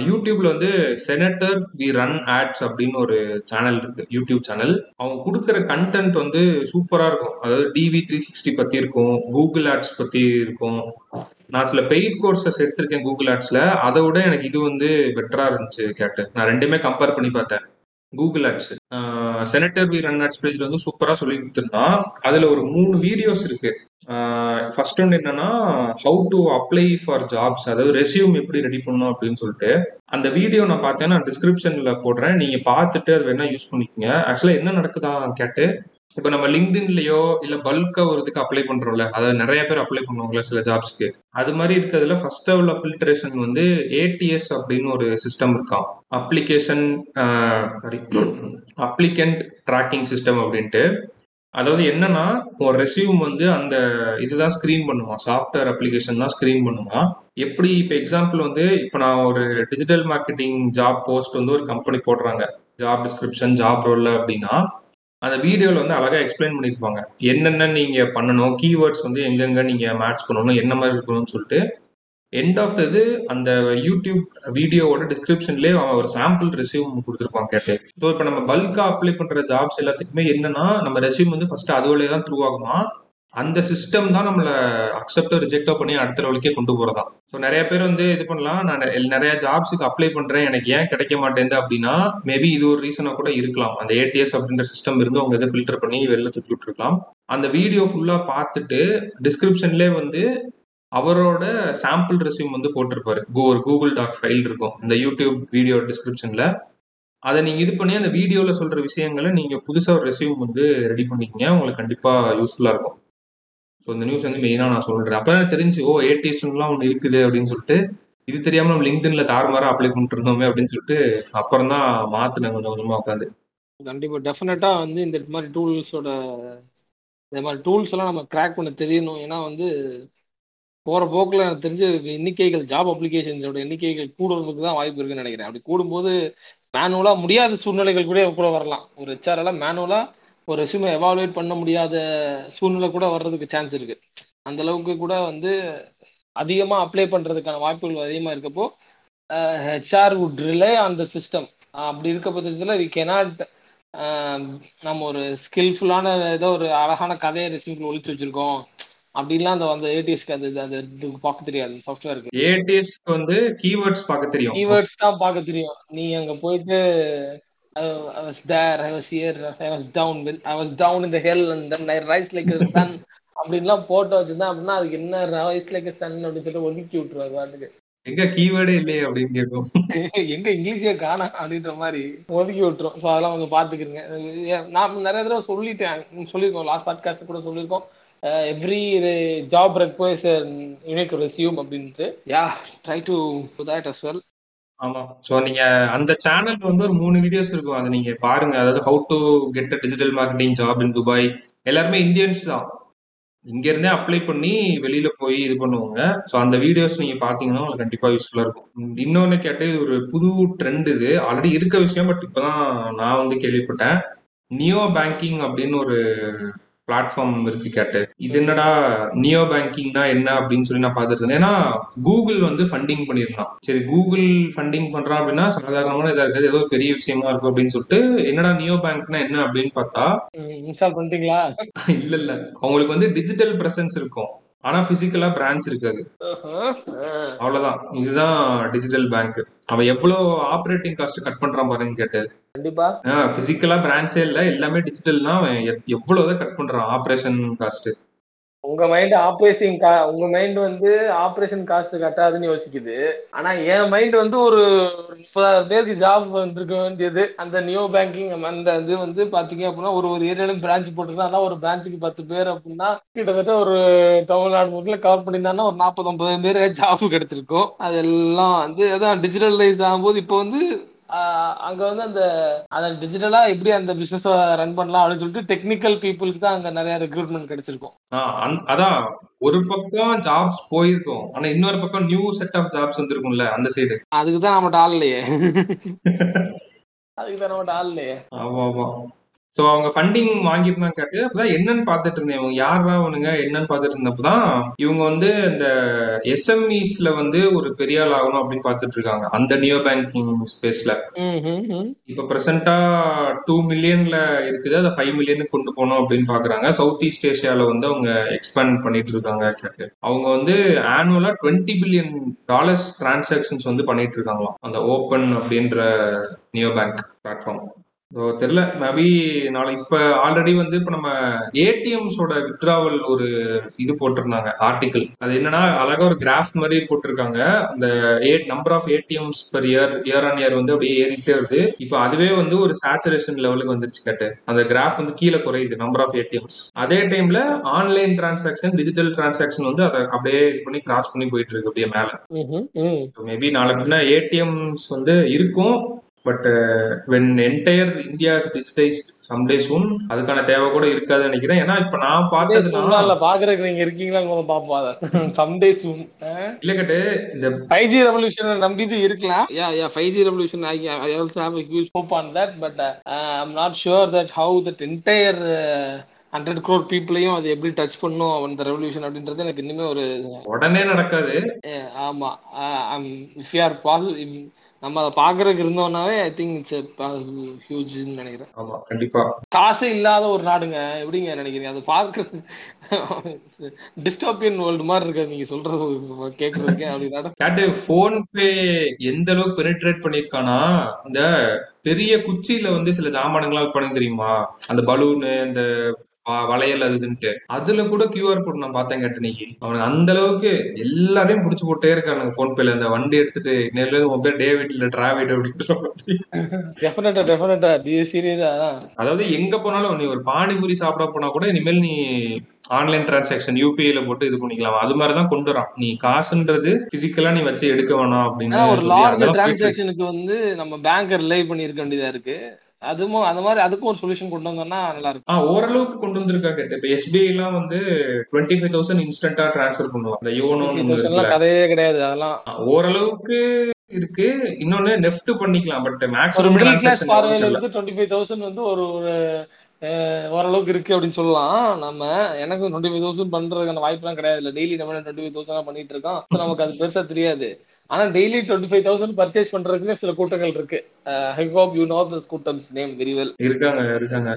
யூடியூப்ல வந்து செனட்டர் வி ரன் ஆட்ஸ் அப்படின்னு ஒரு சேனல் இருக்கு யூடியூப் சேனல் அவங்க கொடுக்குற கண்டென்ட் வந்து சூப்பரா இருக்கும். அதாவது டிவி த்ரீ சிக்ஸ்டி பத்தி இருக்கும் கூகுள் ஆட்ஸ் பத்தி இருக்கும். நான் சில பெய்ட் கோர்சஸ் எடுத்திருக்கேன் கூகுள் ஆட்ஸ்ல அதை விட எனக்கு இது வந்து பெட்டரா இருந்துச்சு கேட்டு. நான் ரெண்டுமே கம்பேர் பண்ணி பார்த்தேன். கூகுள் ஆட்ஸ் செனட்டர் வி ரன் பேஜ்ல வந்து சூப்பரா சொல்லி கொடுத்துருந்தான் அதுல ஒரு மூணு வீடியோஸ் இருக்கு. ஃபர்ஸ்ட் ஒன்று என்னன்னா how to apply for jobs அதாவது ரெசியூம் எப்படி ரெடி பண்ணணும் அப்படின்னு சொல்லிட்டு. அந்த வீடியோ நான் பார்த்தேன் நான் டிஸ்கிரிப்ஷன்ல போடுறேன். நீங்க பார்த்துட்டு அது வேணா யூஸ் பண்ணிக்கோங்க. ஆக்சுவலா என்ன நடக்குதான் கேட்டு இப்போ நம்ம லிங்க்டின்லயோ இல்ல பல்கா ஒரு இதுக்கு அப்ளை பண்றோம்ல அதாவது நிறைய பேர் அப்ளை பண்ணுவாங்கல்ல சில ஜாப்ஸ்க்கு அது மாதிரி இருக்கிறதுல ஃபர்ஸ்ட் லெவல் ஆஃப் ஃபில்ட்ரேஷன் வந்து ஏடிஎஸ் அப்படின்னு ஒரு சிஸ்டம் இருக்கும். அப்ளிகேஷன் அப்ளிகண்ட் ட்ராக்கிங் சிஸ்டம் அப்படின்ட்டு. அதாவது என்னன்னா ஒரு ரெசியூம் வந்து அந்த இதுதான் ஸ்கிரீன் பண்ணுவான் சாஃப்ட்வேர் அப்ளிகேஷன் தான் ஸ்கிரீன் பண்ணுவான் எப்படி இப்போ எக்ஸாம்பிள் வந்து இப்போ நான் ஒரு டிஜிட்டல் மார்க்கெட்டிங் ஜாப் போஸ்ட் வந்து ஒரு கம்பெனி போடுறாங்க. ஜாப் டிஸ்கிரிப்ஷன் ஜாப் ரோல் அப்படின்னா அந்த வீடியோவில் வந்து அழகாக எக்ஸ்பிளைன் பண்ணியிருப்பாங்க. என்னென்ன நீங்கள் பண்ணணும் கீவேர்ட்ஸ் வந்து எங்கெங்க நீங்கள் மேட்ச் பண்ணணும் என்ன மாதிரி இருக்கணும்னு சொல்லிட்டு. எண்ட் ஆஃப் த இது அந்த யூடியூப் வீடியோவோட டிஸ்கிரிப்ஷன்லேயே அவன் ஒரு சாம்பிள் ரெசியூம் கொடுத்துருப்பான் கேட்டு. ஸோ இப்போ நம்ம பல்காக அப்ளை பண்ணுற ஜாப்ஸ் எல்லாத்துக்குமே என்னன்னா நம்ம ரெசியூம் வந்து ஃபர்ஸ்ட் அதுவழியே தான் த்ரூ ஆகுமா? அந்த சிஸ்டம் தான் நம்மளை அக்செப்டோ ரிஜெக்டோ பண்ணி அடுத்த லெவலுக்கே கொண்டு போகிறதா ஸோ நிறைய பேர் வந்து இது பண்ணலாம். நான் நிறைய ஜாப்ஸுக்கு அப்ளை பண்ணுறேன் எனக்கு ஏன் கிடைக்க மாட்டேங்குது அப்படின்னா மேபி இது ஒரு ரீசனாக கூட இருக்கலாம். அந்த ஏடிஎஸ் அப்படின்ற சிஸ்டம் இருந்து அவங்க இதை ஃபில்டர் பண்ணி வெளில தூக்கி விட்டுருக்கலாம். அந்த வீடியோ ஃபுல்லாக பார்த்துட்டு டிஸ்கிரிப்ஷன்லேயே வந்து அவரோட சாம்பிள் ரெசியூம் வந்து போட்டிருப்பாரு. ஒரு கூகுள் டாக் ஃபைல் இருக்கும். இந்த யூடியூப் வீடியோ டிஸ்கிரிப்ஷனில் அதை நீங்கள் இது பண்ணி அந்த வீடியோவில் சொல்கிற விஷயங்களை நீங்கள் புதுசாக ஒரு ரெசியூம் வந்து ரெடி பண்ணிக்கங்க. உங்களுக்கு கண்டிப்பாக யூஸ்ஃபுல்லாக இருக்கும். ஸோ இந்த நியூஸ் வந்து மெயினாக நான் சொல்கிறேன் அப்போ தான் தெரிஞ்சு ஓ ஏடிஎஸ்லாம் ஒன்று இருக்குது அப்படின்னு சொல்லிட்டு இது தெரியாமல் நம்ம லிங்க்டின்ல தாறுமாறா அப்ளை பண்ணிட்டு இருந்தோமே அப்படின்னு சொல்லிட்டு அப்புறம் தான் மாற்றினேன் கொஞ்சம் கொஞ்சமாக உட்காந்து கண்டிப்பாக டெஃபினட்டாக வந்து இந்த மாதிரி டூல்ஸோட இந்த மாதிரி டூல்ஸ் எல்லாம் நம்ம கிராக் பண்ண தெரியணும். ஏன்னா வந்து போகிற போக்கில் எனக்கு தெரிஞ்சு எண்ணிக்கைகள் ஜாப் அப்ளிகேஷன்ஸோட எண்ணிக்கைகள் கூடுறதுக்கு தான் வாய்ப்பு இருக்குன்னு நினைக்கிறேன். அப்படி கூடும்போது மேனுவலாக முடியாத சூழ்நிலைகள் கூட கூட வரலாம். ஒரு ஹெச்ஆர் எல்லாம் மேனுவலாக ஒரு ரெஸ்யூமை எவாலுவேட் பண்ண முடியாத சூழ்நிலை கூட வர்றதுக்கு சான்ஸ் இருக்கு. அந்த அளவுக்கு கூட வந்து அதிகமாக அப்ளை பண்ணுறதுக்கான வாய்ப்புகள் அதிகமாக இருக்கப்போ HR would rely on the system அப்படி இருக்க பட்சத்தில் வி கெனாட் நம்ம ஒரு ஸ்கில்ஃபுல்லான ஏதோ ஒரு அழகான கதையை ரெசியூமில் ஒழிச்சு வச்சிருக்கோம். அப்படின்லாம் அந்த அந்த ஏடிஎஸ்க்கு அது அது இதுக்கு பார்க்க தெரியாது. சாஃப்ட்வேருக்கு ஏடிஎஸ்க்கு வந்து கீவேர்ட்ஸ் பார்க்க தெரியும். கீவேர்ட்ஸ் தான் பார்க்க தெரியும். நீ அங்கே போயிட்டு I was there, I was here, I was down with, I was down in the hell and then I rise like a sun. அப்படின்லாம் போட்டோ வச்சிருந்தேன். அப்படின்னா அதுக்கு என்ன ரைஸ் லைக் சன் அப்படின்னு சொல்லிட்டு ஒதுக்கி விட்டுருவாரு பாட்டுக்கு. எங்க கீவேர்டே இல்லையே அப்படின்னு கேட்கும் எங்க இங்கிலீஷே காணா அப்படின்ற மாதிரி ஒதுக்கி விட்டுரும். ஸோ அதெல்லாம் கொஞ்சம் பாத்துக்கிறங்க நான் நிறைய தடவை சொல்லிட்டேன். சொல்லியிருக்கோம். லாஸ்ட் பாட்காஸ்ட் கூட சொல்லியிருக்கோம். Every job requires unique resume அப்படின்ட்டு. Yeah try to that as well ஆமா. சோ நீங்க அந்த சேனல் வந்து ஒரு மூணு வீடியோஸ் இருக்கும். அதை நீங்க பாருங்க. அதாவது how to get a digital marketing job in Dubai எல்லாருமே இந்தியன்ஸ் தான். இங்க இருந்தே அப்ளை பண்ணி வெளியில போய் இது பண்ணுவாங்க. ஸோ அந்த வீடியோஸ் நீங்க பாத்தீங்கன்னா உங்களுக்கு கண்டிப்பா யூஸ்ஃபுல்லா இருக்கும். இன்னொன்னு கேட்டு இது ஒரு புது ட்ரெண்ட் இது. ஆல்ரெடி இருக்க விஷயம் பட் இப்பதான் நான் வந்து கேள்விப்பட்டேன். நியோ பேங்கிங் அப்படின்னு ஒரு பிளாட்ஃபார்ம் இருக்கு கேட்டு. இது என்னடா நியோ பேங்கிங்னா என்ன அப்படின்னு சொல்லி நான் பார்த்துட்டு இருந்தேன் ஏன்னா கூகுள் வந்து ஃபண்டிங் பண்ணிருந்தான் சரி கூகுள் ஃபண்டிங் பண்றான் அப்படின்னா சாதாரணமான இதா இருக்காது. ஏதோ பெரிய விஷயமா இருக்கும் அப்படின்னு சொல்லிட்டு என்னடா நியோ பேங்க்னா என்ன அப்படின்னு பார்த்தா இன்ஸ்டால் பண்ணிட்டீங்களா? இல்ல இல்ல. அவங்களுக்கு வந்து டிஜிட்டல் பிரசன்ஸ் இருக்கும். ஆனா பிசிக்கலா பிரான்ச் இருக்காது. அவ்வளவுதான். இதுதான் டிஜிட்டல் பேங்க் அவன் எவ்வளவு ஆப்ரேட்டிங் காஸ்ட் கட் பண்றான் பாருங்க கேட்டு. கண்டிப்பா. பிசிக்கலா பிரான்ச்சே இல்ல எல்லாமே டிஜிட்டல்னா எவ்வளவுதான் கட் பண்றான் ஆபரேஷன் காஸ்ட் உங்க மைண்ட் ஆபரேஷன் உங்க மைண்ட் வந்து ஆபரேஷன் காஸ்ட் கட்டாதுன்னு யோசிக்குது. ஆனா என் மைண்ட் வந்து ஒரு முப்பதாயிரம் பேருக்கு ஜாப் வந்திருக்க வேண்டியது. அந்த நியோ பேங்கிங் அந்த இது வந்து பாத்தீங்க அப்படின்னா ஒரு ஒரு ஏரியாலும் பிரான்ச் போட்டுருந்தா ஒரு பிரான்ச்சுக்கு பத்து பேர் அப்படின்னா கிட்டத்தட்ட ஒரு தமிழ்நாடு முழுக்க கவர் பண்ணியிருந்தாங்கன்னா ஒரு நாற்பது ஐம்பது பேர் ஜாப் கிடைச்சிருக்கும். அதெல்லாம் வந்து அதான் டிஜிட்டலைஸ் ஆகும்போது இப்போ வந்து அங்க வந்து அந்த அந்த டிஜிட்டலா எப்படி அந்த பிசினஸ் ரன் பண்ணலாம் அப்படின்னு சொல்லிட்டு டெக்னிக்கல் பீப்புளுக்கு தான் அங்க நிறைய ரெக்ரூட்மெண்ட் கிடைச்சிருக்கும். அதான் ஒரு பக்கம் ஜாப்ஸ் போயிருக்கும் ஆனா இன்னொரு பக்கம் நியூ செட் ஆஃப் ஜாப்ஸ் வந்திருக்கும்ல அந்த சைடு அதுக்கு தான் நம்மகிட்ட ஆள் இல்லையே. அதுக்கு தான் நம்மகிட்ட ஆள் இல்லையே. ஆமா ஆமா. சோ அவங்க ஃபண்டிங் வாங்கியிருந்தாங்க கேட்டு அப்பதான் என்னன்னு பார்த்துட்டு இருந்தேன். இவங்க யாரா அவனுங்க என்னன்னு பார்த்துட்டு இருந்தப்பதான் இவங்க வந்து இந்த எஸ்எம்இஸ்ல வந்து ஒரு பெரிய ஆள் ஆகணும் அப்படின்னு பார்த்துட்டு இருக்காங்க. அந்த நியோ பேங்கிங் ஸ்பேஸ்ல இப்ப பிரசன்டா டூ மில்லியன்ல இருக்குது. அதை ஃபைவ் மில்லியனுக்கு கொண்டு போகணும் அப்படின்னு பாக்குறாங்க சவுத் ஈஸ்ட் ஏஷியால வந்து அவங்க எக்ஸ்பேண்ட் பண்ணிட்டு இருக்காங்க கேட்டு. அவங்க வந்து ஆனுவலா டுவெண்ட்டி பில்லியன் டாலர்ஸ் டிரான்சாக்ஷன்ஸ் வந்து பண்ணிட்டு இருக்காங்களாம். அந்த ஓப்பன் அப்படின்ற நியோ பேங்க் பிளாட்ஃபார்ம் ஸோ தெரியல. மேபி நாளை இப்ப ஆல்ரெடி வந்து இப்ப நம்ம ஏடிஎம்ஸோட வித்ராவல் ஒரு இது போட்டிருந்தாங்க ஆர்டிகிள் அது என்னன்னா அழகா ஒரு கிராஃப் மாதிரி போட்டிருக்காங்க. அந்த number of ATMs per year year on year வந்து அப்படியே ஏறிட்டே வருது. இப்போ அதுவே வந்து ஒரு சேச்சுரேஷன் லெவலுக்கு வந்துருச்சு கேட்டு. அந்த கிராஃப் வந்து கீழே குறையுது நம்பர் ஆஃப் ஏடிஎம்ஸ் அதே டைம்ல ஆன்லைன் டிரான்சாக்ஷன் டிஜிட்டல் டிரான்சாக்ஷன் வந்து அதை அப்படியே இது பண்ணி கிராஸ் பண்ணி போயிட்டு இருக்கு அப்படியே மேல. மேபி நாளை பின்ன ஏடிஎம்ஸ் வந்து இருக்கும். But when entire India digitised someday soon அதுக்கான தேவை கூட இருக்காதுன்னு நினைக்கிறேன். ஏன்னா இப்ப நான் பார்த்ததுனா இல்ல பாக்குறதுக்கு நீங்க இருக்கீங்களா பாப்போம் அதை. சம்டே சூன் இல்ல கேட்டு இந்த ஃபைவ் ஜி ரெவல்யூஷன் நம்பிட்டு இருக்கலாம். Yeah yeah five G revolution I I also have huge hope on that but I am not sure that how that entire hundred crore பீப்புளையும் அது எப்படி டச் பண்ணும் அந்த ரெவல்யூஷன் அப்படின்றது எனக்கு இன்னுமே ஒரு உடனே நடக்காது. ஆமா. இஃப் யூ ஆர் பாசிட்டிவ் நம்ம அதை பாக்குறதுக்கு இருந்தோம்னாவே ஐ திங்க் இட்ஸ் ஹியூஜ்னு நினைக்கிறேன். ஆமா கண்டிப்பா. காசே இல்லாத ஒரு நாடுங்க. எப்படிங்க நினைக்கிறீங்க? அது பார்க்க டிஸ்டாபியன் வேர்ல்டு மாதிரி இருக்கு நீங்க சொல்றது? கேக்குறதுக்கே அப்படி நட கேட்டு போன் பே எந்த அளவுக்கு பெனிட்ரேட் பண்ணிருக்கானா இந்த பெரிய குச்சியில வந்து சில ஜாமானுங்களாம் விற்பானுங்க தெரியுமா? அந்த பலூனு இந்த வ- வளையல் அது இதுன்ட்டு அதுல கூட கியூஆர் கோட் நான் பார்த்தேன் கேட்டு இன்னைக்கு. அவனுக்கு அந்த அளவுக்கு எல்லாரையும் புடிச்சு போட்டே இருக்கானுங்க போன் பேல அந்த வண்டி எடுத்துட்டு நேர்ல இருந்து உன் பேர் டேவிட் இல்ல டிராவிட் அப்படின்ற அதாவது எங்க போனாலும் நீ ஒரு பானிபூரி சாப்பிட போனா கூட இனிமேல் நீ ஆன்லைன் டிரான்சாக்ஷன் யூபிஐல போட்டு இது பண்ணிக்கலாம். அது மாதிரிதான் கொண்டு வரான். நீ காசுன்றது பிசிக்கலா நீ வச்சு எடுக்க வேணாம் அப்படின்னு ஒரு லார்ஜ். டிரான்சாக்ஷனுக்கு வந்து நம்ம பேங்க் ரிலை பண்ணிருக்க வேண்டியதா இருக்கு. அதுவும் அந்த மாதிரி அதுக்கும் ஒரு சொல்யூஷன் கொண்டு வந்தோம்னா நல்லா இருக்கும். ஆ ஓரளவுக்கு கொண்டு வந்திருக்கா கேட்டு. இப்ப எஸ்பிஐ எல்லாம் வந்து டுவெண்ட்டி ஃபைவ் தௌசண்ட் இன்ஸ்டன்டா டிரான்ஸ்ஃபர் பண்ணுவாங்க. இந்த எல்லாம் கதையே கிடையாது அதெல்லாம். ஓரளவுக்கு இருக்கு. இன்னொன்னு நெஃப்ட் பண்ணிக்கலாம் பட் ஒரு மேக்ஸிமம் மிடில் கிளாஸ் பார்வையில இருந்து டுவெண்ட்டி ஃபைவ் தௌசண்ட் வந்து ஒரு ஒரு ஓரளவுக்கு இருக்கு அப்படின்னு சொல்லலாம். நம்ம எனக்கு டுவெண்ட்டி ஃபைவ் தௌசண்ட் பண்றதுக்கான வாய்ப்புலாம் கிடையாது. இல்லை டெய்லி நம்ம டுவெண்ட்டி ஃபைவ் தௌசண்ட் பண்ணிட்டு இருக்கோம். நமக்கு அது பெருசா தெரியாது. ஆனா daily twenty five thousand purchase பண்றதுக்கு சில கூட்டங்கள் இருக்கு. I hope you know this கூட்டம்ஸ் name very well இருக்காங்க இருக்காங்க.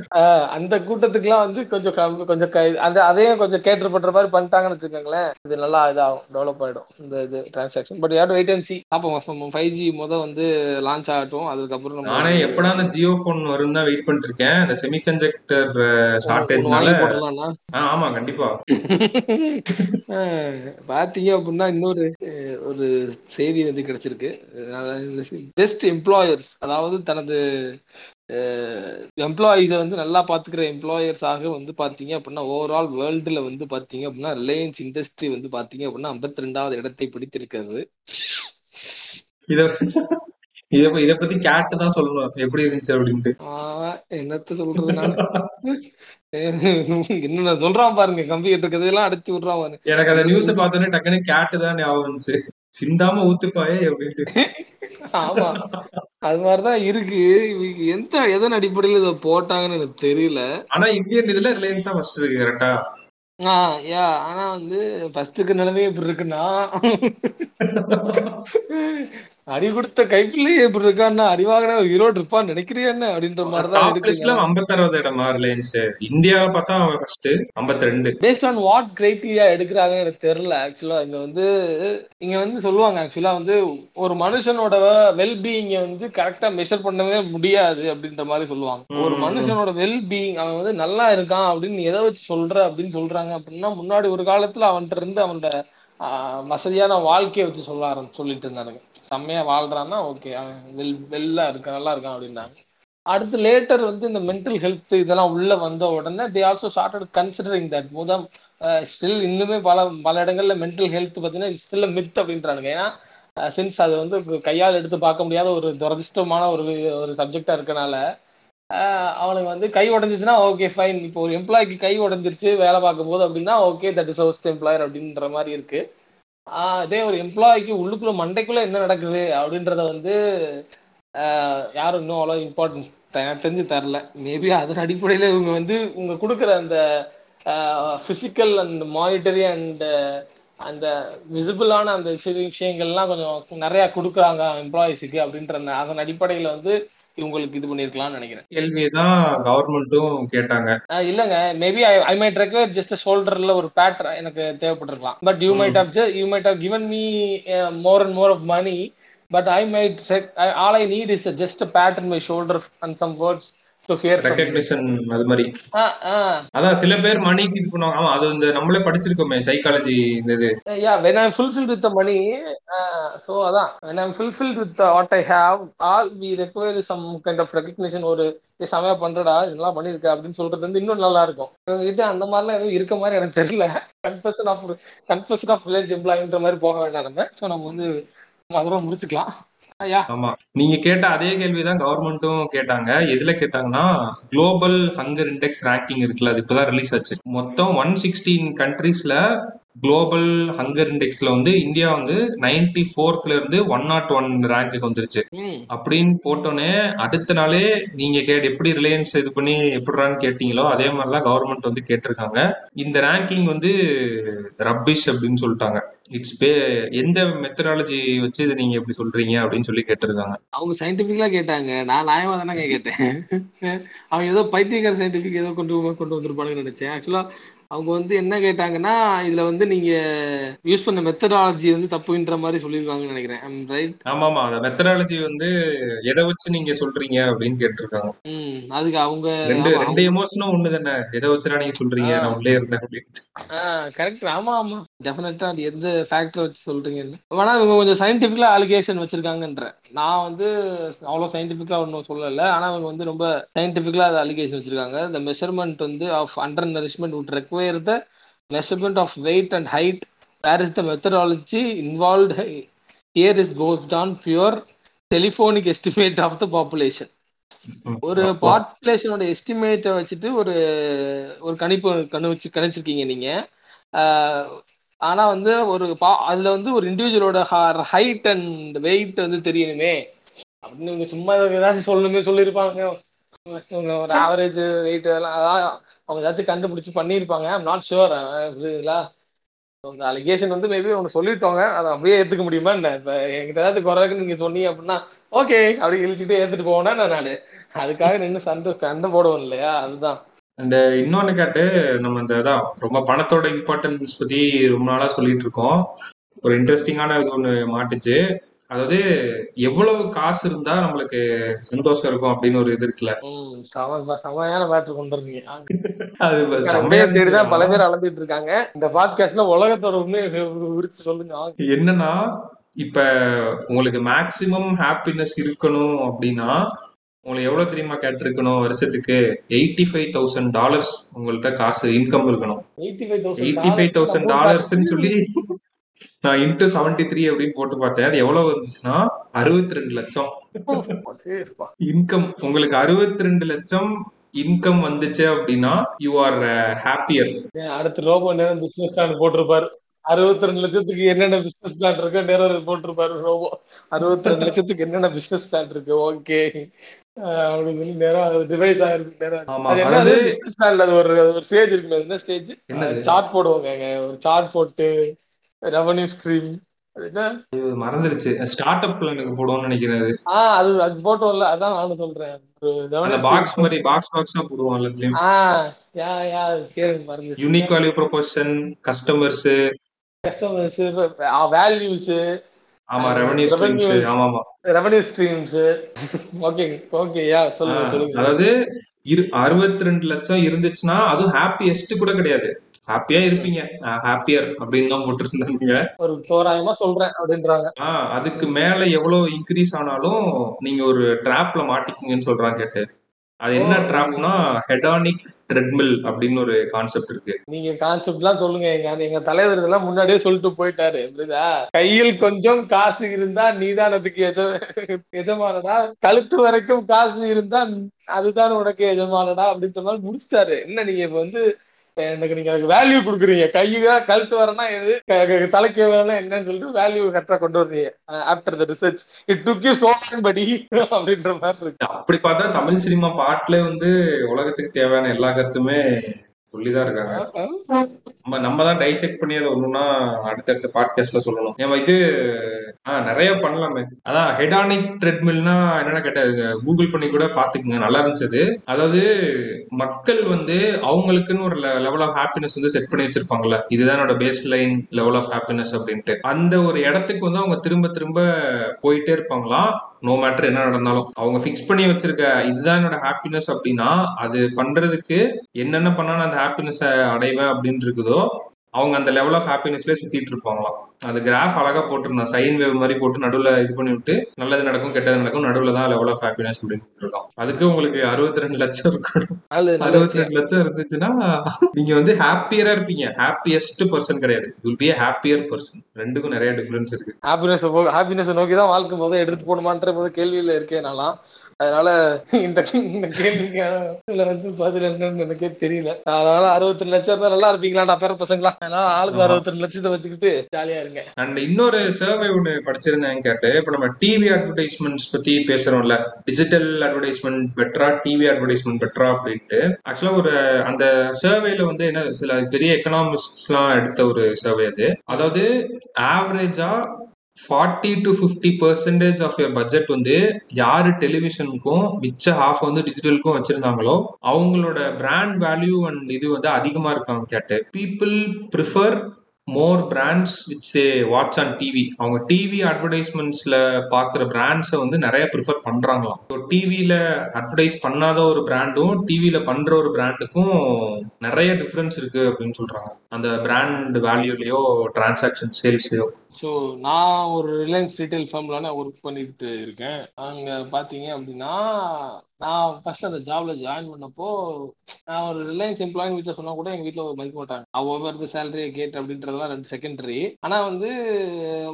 அந்த கூட்டத்துக்குலாம் வந்து கொஞ்சம் கொஞ்சம் அந்த அதையும் கொஞ்சம் கேட்டர் பண்ற மாதிரி பண்ணிட்டாங்கன்னு வச்சுக்கோங்களேன். இது நல்லா இதாகும் டெவலப் ஆயிடும் இந்த இது டிரான்சாக்ஷன் பட் யாரும் வெயிட் அண்ட் சி அப்போ ஃபைவ் ஜி முத வந்து லான்ச் ஆகட்டும் அதுக்கப்புறம் நானே எப்படா அந்த ஜியோ போன் வரும் தான் வெயிட் பண்ணிட்டு இருக்கேன் இந்த செமிகண்டக்டர் ஷார்டேஜ்னால ஆமா கண்டிப்பா. பாத்தீங்க அப்படின்னா இன்னொரு ஒரு செய்தி வந்து கிடைச்சிருக்கு. பெஸ்ட் எம்ப்ளாயர்ஸ் அதாவது தனது எம்ப்ளாயீஸை வந்து நல்லா பாத்துக்கிற எம்ப்ளாயர்ஸாக வந்து பாத்தீங்க அப்படின்னா ஓவரால் வேர்ல்டுல வந்து பாத்தீங்க அப்படின்னா ரிலையன்ஸ் இண்டஸ்ட்ரி வந்து பாத்தீங்க அப்படின்னா ஐம்பத்தி ரெண்டாவது இடத்தை பிடித்திருக்கிறது. இத இத இத பத்தி கேட்டு தான் சொல்லணும். எப்படி இருந்துச்சு அப்படின்ட்டு. என்னத்த சொல்றது நானு? என்ன சொல்றான் பாருங்க கம்ப்யூட்டர் கதையெல்லாம் அடிச்சு விடுறான் பாருங்க எனக்கு அந்த நியூஸ பார்த்தோன்னே டக்குன்னு கேட்டு தான் ஞாபகம் வந்துச்சு. சிந்தாம ஊத்துப்பாயே அப்படின்ட்டு. ஆமா. அது மாதிரிதான் இருக்கு. எந்த எதன் அடிப்படையில இதை போட்டாங்கன்னு எனக்கு தெரியல. ஆனா இந்தியன் இதுல ரிலையன்ஸ் தான் ஃபர்ஸ்ட் இருக்கு கரெக்டா ஆ? யா ஆனா வந்து ஃபர்ஸ்ட்டுக்கு நிலைமை எப்படி இருக்குன்னா அடி கொடுத்த கைப்பிள்ளையே எப்படி இருக்கான்னா அடி வாங்கின ஈரோடு இருப்பான்னு நினைக்கிறியா என்ன அப்படின்ற டாப் லிஸ்ட்ல இருக்கு ஐம்பத்தாறாவது இடமா ரிலையன்ஸ் பார்த்தா அவன் ஃபர்ஸ்ட் ஐம்பத்தி ரெண்டு பேஸ்ட் ஆன் வாட் கிரைட்டீரியா எடுக்கிறாங்கன்னு எனக்கு தெரியல ஆக்சுவலா இங்க வந்து இங்க வந்து சொல்லுவாங்க ஆக்சுவலா வந்து ஒரு மனுஷனோட வெல் பீயிங்க வந்து கரெக்டா மெஷர் பண்ணவே முடியாது அப்படின்ற மாதிரி சொல்லுவாங்க. ஒரு. மனுஷனோட வெல் பீயிங் அவன் வந்து நல்லா இருக்கான் அப்படின்னு எதை வச்சு சொல்ற அப்படின்னு சொல்றாங்க அப்படின்னா முன்னாடி ஒரு காலத்துல அவன்கிட்ட இருந்து அவனோட வசதியான வாழ்க்கையை வச்சு சொல்ல ஆரம்பி சொல்லிட்டு இருந்தானுங்க. செம்மையா வாழ்றான்னா ஓகே அவன் வெல் வெல்லா இருக்க நல்லா இருக்கான் அப்படின்னாங்க. அடுத்து லேட்டர் வந்து இந்த மென்டல் ஹெல்த் இதெல்லாம் உள்ள வந்த உடனே they also started considering that முதம் still இன்னுமே பல பல இடங்கள்ல மென்டல் ஹெல்த் பார்த்தீங்கன்னா ஸ்டில் மித் அப்படின்றானுங்க. ஏன்னா சின்ஸ் அது வந்து கையால் எடுத்து பார்க்க முடியாத ஒரு துரதிருஷ்டமான ஒரு ஒரு சப்ஜெக்டா இருக்கனால அவனுக்கு வந்து கை உடஞ்சிச்சுன்னா ஓகே ஃபைன் இப்போ ஒரு எம்ப்ளாய்க்கு கை உடஞ்சிருச்சு வேலை பார்க்கும்போது அப்படின்னா okay that is housed employer அப்படின்ற மாதிரி இருக்கு. அதே ஒரு எம்ப்ளாய்க்கு உள்ளுக்குள்ள மண்டைக்குள்ள என்ன நடக்குது அப்படின்றத வந்து யாரும் இன்னும் அவ்வளோ இம்பார்ட்டன்ஸ் தெரிஞ்சு தரல. மேபி அதன் அடிப்படையில் இவங்க வந்து இவங்க கொடுக்குற அந்த ஃபிசிக்கல் அண்ட் மானிட்டரி அண்ட் அந்த விசிபிளான அந்த விஷய விஷயங்கள்லாம் கொஞ்சம் நிறையா கொடுக்குறாங்க எம்ப்ளாயிஸுக்கு அப்படின்ற அந்த- அதன் அடிப்படையில் வந்து இவங்களுக்கு இது பண்ணியிருக்கலாம்னு நினைக்கிறேன். கேள்விதான் கவர்மெண்ட்டும் கேட்டாங்க. இல்லங்க. Maybe I might require just ஷோல்டர்ல ஒரு பேட்டர் எனக்கு தேவைப்பட்டிருக்கலாம். But you might have you might have given me more and more of money but I might all I need is just pat my shoulder and some words அது மாதிரி. அதான் சில பேர் மணிக்கு இது பண்ணுவாங்க. ஆமா அது இந்த நம்மளே படிச்சிருக்கோமே சைக்காலஜி இந்த இது. Yeah when i'm fulfilled with the money uh, so அதான். When i'm fulfilled with the, what i have all we require some kind of recognition. ஒரு "ஏய், செமையா பண்றடா இதெல்லாம் பண்ணிருக்க அப்படின்னு சொல்றது வந்து இன்னும் நல்லா இருக்கும். இது அந்த மாதிரிலாம் எதுவும் இருக்க மாதிரி எனக்கு தெரியல. Confession of confession of village எம்ப்ளாயின்ற மாதிரி போக வேண்டாம் நம்ம. ஸோ நம்ம வந்து அதெல்லாம் முடிச்சுக்கலாம். ஆமா. நீங்க கேட்ட அதே கேள்விதான் கவர்மெண்ட்டும் கேட்டாங்க. எதுல கேட்டாங்கன்னா குளோபல் ஹங்கர் இண்டெக்ஸ் ரேங்கிங் இருக்குல்ல அது இப்பதான் ரிலீஸ் ஆச்சு. மொத்தம் ஒன் சிக்ஸ்டீன் கண்ட்ரீஸ்ல குளோபல் ஹங்கர் இண்டெக்ஸ்ல வந்து இந்தியா வந்து நைன்டி ஃபோர்த்ல இருந்து ஒன் நாட் ஒன் ரேங்க்கு வந்துருச்சு. அப்படின்னு போட்டோன்னே அடுத்த நாளே நீங்க கேட்டு எப்படி ரிலையன்ஸ் இது பண்ணி எப்படிறான்னு கேட்டீங்களோ அதே மாதிரிதான் கவர்மெண்ட் வந்து கேட்டிருக்காங்க. இந்த ரேங்கிங் வந்து ரப்பிஷ் அப்படின்னு சொல்லிட்டாங்க. இட்ஸ் பே எந்த மெத்தடாலஜி வச்சு இதை நீங்க எப்படி சொல்றீங்க அப்படின்னு சொல்லி கேட்டிருக்காங்க. அவங்க சயின்டிபிக்கலா கேட்டாங்க. நான் நியாயமா தானே கேட்டேன். அவங்க ஏதோ பைத்தியக்கார சயின்டிபிக் ஏதோ கொண்டு கொண்டு வந்திருப்பாங்கன்னு நினைச்சேன். ஆக்சுவலா அவங்க வந்து என்ன கேட்டாங்கன்னா இதுல வந்து நீங்க யூஸ் பண்ண மெத்தடாலஜி வந்து தப்புன்ற மாதிரி சொல்லியிருக்காங்கன்னு நினைக்கிறேன். ரைட் ஆமா ஆமா அந்த மெத்தடாலஜி வந்து எதை வச்சு நீங்க சொல்றீங்க அப்படின்னு கேட்டிருக்காங்க. ம் அதுக்கு அவங்க ரெண்டு ரெண்டு எமோஷனும் ஒண்ணு தானே எதை வச்சுடா நீங்க சொல்றீங்க? நான் உள்ளே இருந்தேன் அப்படின்னு. கரெக்ட் ஆமா ஆமா டெஃபினட்டா அது எந்த ஃபேக்டர் வச்சு சொல்றீங்கன்னு ஆனா இவங்க கொஞ்சம் சயின்டிபிக்கலா அலிகேஷன் வச்சிருக்காங்கன்ற நான் வந்து அவ்வளவு சயின்டிபிக்கா ஒன்றும் சொல்லல. ஆனா அவங்க வந்து ரொம்ப சயின்டிபிக்கலா அது அலிகேஷன் வச்சிருக்காங்க. இந்த மெஷர்மெண்ட் வந்து of undernourishment would require the measurement of weight and height. Whereas the methodology involved? Here is based on pure telephonic estimate of the population. ஒரு அப்போ பாப்புலேஷனோட எஸ்டிமேட்டை வச்சுட்டு ஒரு ஒரு கணிப்பு கணிச்சு கணிச்சிருக்கீங்க நீங்க. ஆனா வந்து ஒரு பா அதுல வந்து ஒரு இண்டிவிஜுவலோட ஹைட் அண்ட் வெயிட் வந்து தெரியணுமே. அப்படின்னு இவங்க சும்மா ஏதாச்சும் சொல்லணுமே சொல்லியிருப்பாங்க. ஒரு ஆவரேஜ் வெயிட் அதெல்லாம் அதான் அவங்க ஏதாச்சும் கண்டுபிடிச்சி பண்ணியிருப்பாங்க. ஐம் நாட் ஷுவர் புரியுதுங்களா? அந்த அலிகேஷன் வந்து மேபி அவங்க சொல்லிட்டோங்க. அதை அப்படியே ஏற்றுக்க முடியுமா என்ன? இப்போ என்கிட்ட ஏதாவது குறை நீங்கள் நீங்க சொன்னீங்க அப்படின்னா ஓகே அப்படி இழிச்சுட்டு ஏற்றுட்டு போவேன்னா நான்? அதுக்காக நின்று சண்டை சண்டை போடுவோம் இல்லையா? அதுதான். அந்த இன்னொன்னு கேட்டு நம்ம இந்த அதான் ரொம்ப பணத்தோட இம்பார்ட்டன்ஸ் பத்தி ரொம்ப நாளா சொல்லிட்டு இருக்கோம் ஒரு இன்ட்ரெஸ்டிங்கான இது ஒண்ணு மாட்டுச்சு. அதாவது எவ்வளவு காசு இருந்தா நம்மளுக்கு சந்தோஷம் இருக்கும் அப்படின்னு ஒரு இது இருக்குல்ல. செமையான மேட்ரு கொண்டு தேடிதான் பல பேர் அளந்துட்டு இருக்காங்க இந்த பாட்காஸ்ட்ல உலகத்தோட உரிச்சு சொல்லுங்க. என்னன்னா இப்ப உங்களுக்கு மேக்சிமம் ஹாப்பினஸ் இருக்கணும் அப்படின்னா உங்களுக்கு எவ்வளவு தெரியுமா கேட்டிருக்கணும்? வருஷத்துக்கு எயிட்டி ஃபைவ் தௌசண்ட் டாலர்ஸ் உங்கள்ட்ட காசு இன்கம் இருக்கணும். எயிட்டி ஃபைவ் தௌசண்ட் டாலர்ஸ்ன்னு சொல்லி நான் இன்ட்டு செவன்டி த்ரீ அப்படின்னு போட்டு பார்த்தேன். அது எவ்வளவு வந்துச்சுன்னா அறுபத்தி ரெண்டு லட்சம். இன்கம் உங்களுக்கு அறுபத்தி ரெண்டு லட்சம் இன்கம் வந்துச்சு அப்படின்னா யூ ஆர் ஹாப்பியர் அடுத்த ரோபோ நேரம் பிசினஸ் பிளான் போட்டிருப்பாரு. அறுபத்தி ரெண்டு லட்சத்துக்கு என்னென்ன பிசினஸ் பிளான் இருக்கு நேரம் போட்டிருப்பாரு ரோபோ. அறுபத்தி ரெண்டு லட்சத்துக்கு என்னென்ன பிசினஸ் பிளான் இருக்கு? ஓகே சொல்லி நேரம் டிவைஸ் ஆயிருக்கு நேரம் அது என்ன அதாவது பிசினஸ் பிளான்ல அது ஒரு ஒரு ஸ்டேஜ் இருக்குல்ல அது என்ன ஸ்டேஜ் சார்ட் போடுவாங்க ஒரு சார்ட் போட்டு ரெவன்யூ ஸ்ட்ரீம் மறந்துருச்சு. ஸ்டார்ட் அப் பிளானுக்கு போடுவோம்னு நினைக்கிறேன் அது. ஆ அது அது போட்டோம்ல அதான் நானும் சொல்றேன். அந்த பாக்ஸ் மாதிரி பாக்ஸ் பாக்ஸா போடுவோம் எல்லாத்துலயும். ஆ யா யா கேளுங்க மறந்துச்சு unique value proposition customers customers values ஆமா ரெவன்யூ ஸ்ட்ரீம்ஸ் ஆமா ஆமா revenue streams okay okay yeah சொல்லுங்க சொல்லுங்க. அதாவது அறுபத்தி ரெண்டு லட்சம் இருந்துச்சுன்னா அதுவும் ஹாப்பியஸ்ட் கூட கிடையாது. ஹாப்பியா. இருப்பீங்க. ஹாப்பியர் அப்படின்னு தான் போட்டிருந்தாங்க ஒரு தோராயமா சொல்றேன் அப்படின்றாங்க. ஆஹ் அதுக்கு. மேல எவ்வளவு இன்க்ரீஸ் ஆனாலும் நீங்க ஒரு ட்ராப்ல மாட்டிக்குங்கன்னு சொல்றாங்க கேட்டு. அது என்ன ட்ராப்னா ஹெடானிக் ட்ரெட்மில் அப்படின்னு ஒரு கான்செப்ட் இருக்கு. நீங்க கான்செப்ட் எல்லாம் சொல்லுங்க எங்க எங்க தலைவர் இதெல்லாம் முன்னாடியே சொல்லிட்டு போயிட்டாரு புரியுதா? கையில் கொஞ்சம் காசு இருந்தா நீதானதுக்கு எஜ எஜமானடா கழுத்து வரைக்கும் காசு இருந்தா அதுதான் உனக்கு எஜமானடா அப்படின்னு சொன்னாலும் முடிச்சிட்டாரு. என்ன நீங்க இப்ப வந்து எனக்கு நீங்க அதுக்கு வேல்யூ கொடுக்குறீங்க. கையுக கழுத்து வரனா எது தலைக்கு வரனா என்னன்னு சொல்லிட்டு வேல்யூ கரெக்டா கொண்டு வர்றீங்க. After the research it took you so படி அப்படின்ற மாதிரி இருக்கு. அப்படி பார்த்தா தமிழ் சினிமா பாட்டுல வந்து உலகத்துக்கு தேவையான எல்லா கருத்துமே சொல்லிதான் இருக்காங்க. நம்ம நம்ம தான் டைசெக்ட் பண்ணி அதை ஒண்ணுன்னா அடுத்தடுத்த பாட்காஸ்ட்ல சொல்லணும். நம்ம இது நிறைய பண்ணலாமே. அதான் ஹெடானிக் ட்ரெட்மில்னா என்னென்ன கேட்ட கூகுள் பண்ணி கூட பாத்துக்குங்க நல்லா இருந்துச்சு. அதாவது மக்கள் வந்து அவங்களுக்குன்னு ஒரு லெவல் ஆஃப் ஹாப்பினஸ் வந்து செட் பண்ணி வச்சிருப்பாங்கல்ல. இதுதான் என்னோட base line level of happiness அப்படின்ட்டு. அந்த ஒரு இடத்துக்கு வந்து அவங்க திரும்ப திரும்ப போயிட்டே இருப்பாங்களாம். நோ மேட்டர் என்ன நடந்தாலும். அவங்க ஃபிக்ஸ் பண்ணி வச்சிருக்க இதுதான் என்னோட ஹாப்பினஸ் அப்படின்னா அது பண்றதுக்கு என்னென்ன பண்ணா நான் அந்த ஹாப்பினஸ் அடைவேன் அப்படின்னு இருக்குதோ அவங்க அந்த லெவல் ஆஃப் ஹாப்பினஸ்லேயே சுத்திட்டு இருப்பாங்களாம். அது கிராஃப் அழகா போட்டிருந்தான் சைன் வேவ் மாதிரி போட்டு நடுவுல இது பண்ணி விட்டு நல்லது நடக்கும் கெட்டது நடக்கும் நடுவுல தான் லெவல் ஆஃப் ஹாப்பினஸ் அப்படின்னு போட்டிருக்கான் அதுக்கு உங்களுக்கு அறுபத்தி ரெண்டு லட்சம் இருக்கணும் அறுபத்தி ரெண்டு லட்சம் இருந்துச்சுன்னா நீங்க வந்து ஹாப்பியரா இருப்பீங்க. ஹாப்பியஸ்ட் பர்சன் கிடையாது. வில் பி ஹாப்பியர் பர்சன் ரெண்டுக்கும் நிறைய டிஃபரன்ஸ் இருக்கு. ஹாப்பினஸ் ஹாப்பினஸ் நோக்கி தான் வாழ்க்கை முதல் எடுத்துட்டு போகணுமான்ற போது கேள்வியில இருக்கேன் நான்லாம். அதனால இந்த இந்த கேள்விக்கு இதுல வந்து பதில் என்னன்னு எனக்கே தெரியல. அதனால அறுபத்தி ரெண்டு லட்சம் இருந்தா நல்லா இருப்பீங்களாடா பேர பசங்களா? அதனால ஆளுக்கு அறுபத்தி ரெண்டு லட்சத்தை வச்சுக்கிட்டு ஜாலியா இருங்க. அண்ட் இன்னொரு சர்வே ஒன்று படிச்சிருந்தேன் கேட்டு இப்போ நம்ம டிவி அட்வர்டைஸ்மெண்ட்ஸ் பத்தி பேசுறோம்ல. டிஜிட்டல் அட்வர்டைஸ்மெண்ட் பெட்டரா டிவி அட்வர்டைஸ்மெண்ட் பெட்டரா அப்படின்ட்டு. ஆக்சுவலா ஒரு அந்த சர்வேல வந்து என்ன சில பெரிய எக்கனாமிஸ்ட்லாம் எடுத்த ஒரு சர்வே அது. அதாவது ஆவரேஜா forty to fifty percentage of your budget வந்து யார் டெலிவிஷனுக்கும் மிச்ச ஹாஃப் வந்து டிஜிட்டலுக்கும் வச்சிருந்தாங்களோ அவங்களோட பிராண்ட் வேல்யூ அண்ட் இது வந்து அதிகமாக இருக்காங்க கேட்டு people prefer more brands which a watch on TV அவங்க டிவி அட்வர்டைஸ்மெண்ட்ஸ்ல பாக்குற பிராண்ட்ஸை வந்து நிறைய ப்ரிஃபர் பண்றாங்களாம். ஸோ டிவியில அட்வர்டைஸ் பண்ணாத ஒரு பிராண்டும் டிவியில பண்ற ஒரு பிராண்டுக்கும் நிறைய டிஃப்ரென்ஸ் இருக்கு அப்படின்னு சொல்றாங்க. அந்த பிராண்ட் வேல்யூலயோ டிரான்சாக்ஷன் சேல்ஸ்லயோ ஸோ நான் ஒரு ரிலையன்ஸ் ரீட்டைல் ஃபர்ம்ல ஒர்க் பண்ணிட்டு இருக்கேன். அங்க பாத்தீங்க அப்படின்னா நான் ஃபர்ஸ்ட் அந்த ஜாப்ல ஜாயின் பண்ணப்போ நான் ஒரு ரிலையன்ஸ் எம்ப்ளாயின் வீட்டில் சொன்னா கூட எங்க வீட்டில் மதிக்க மாட்டாங்க. ஒவ்வொரு சேலரியை கேட் அப்படின்றதெல்லாம் ரெண்டு செகண்டரி ஆனா வந்து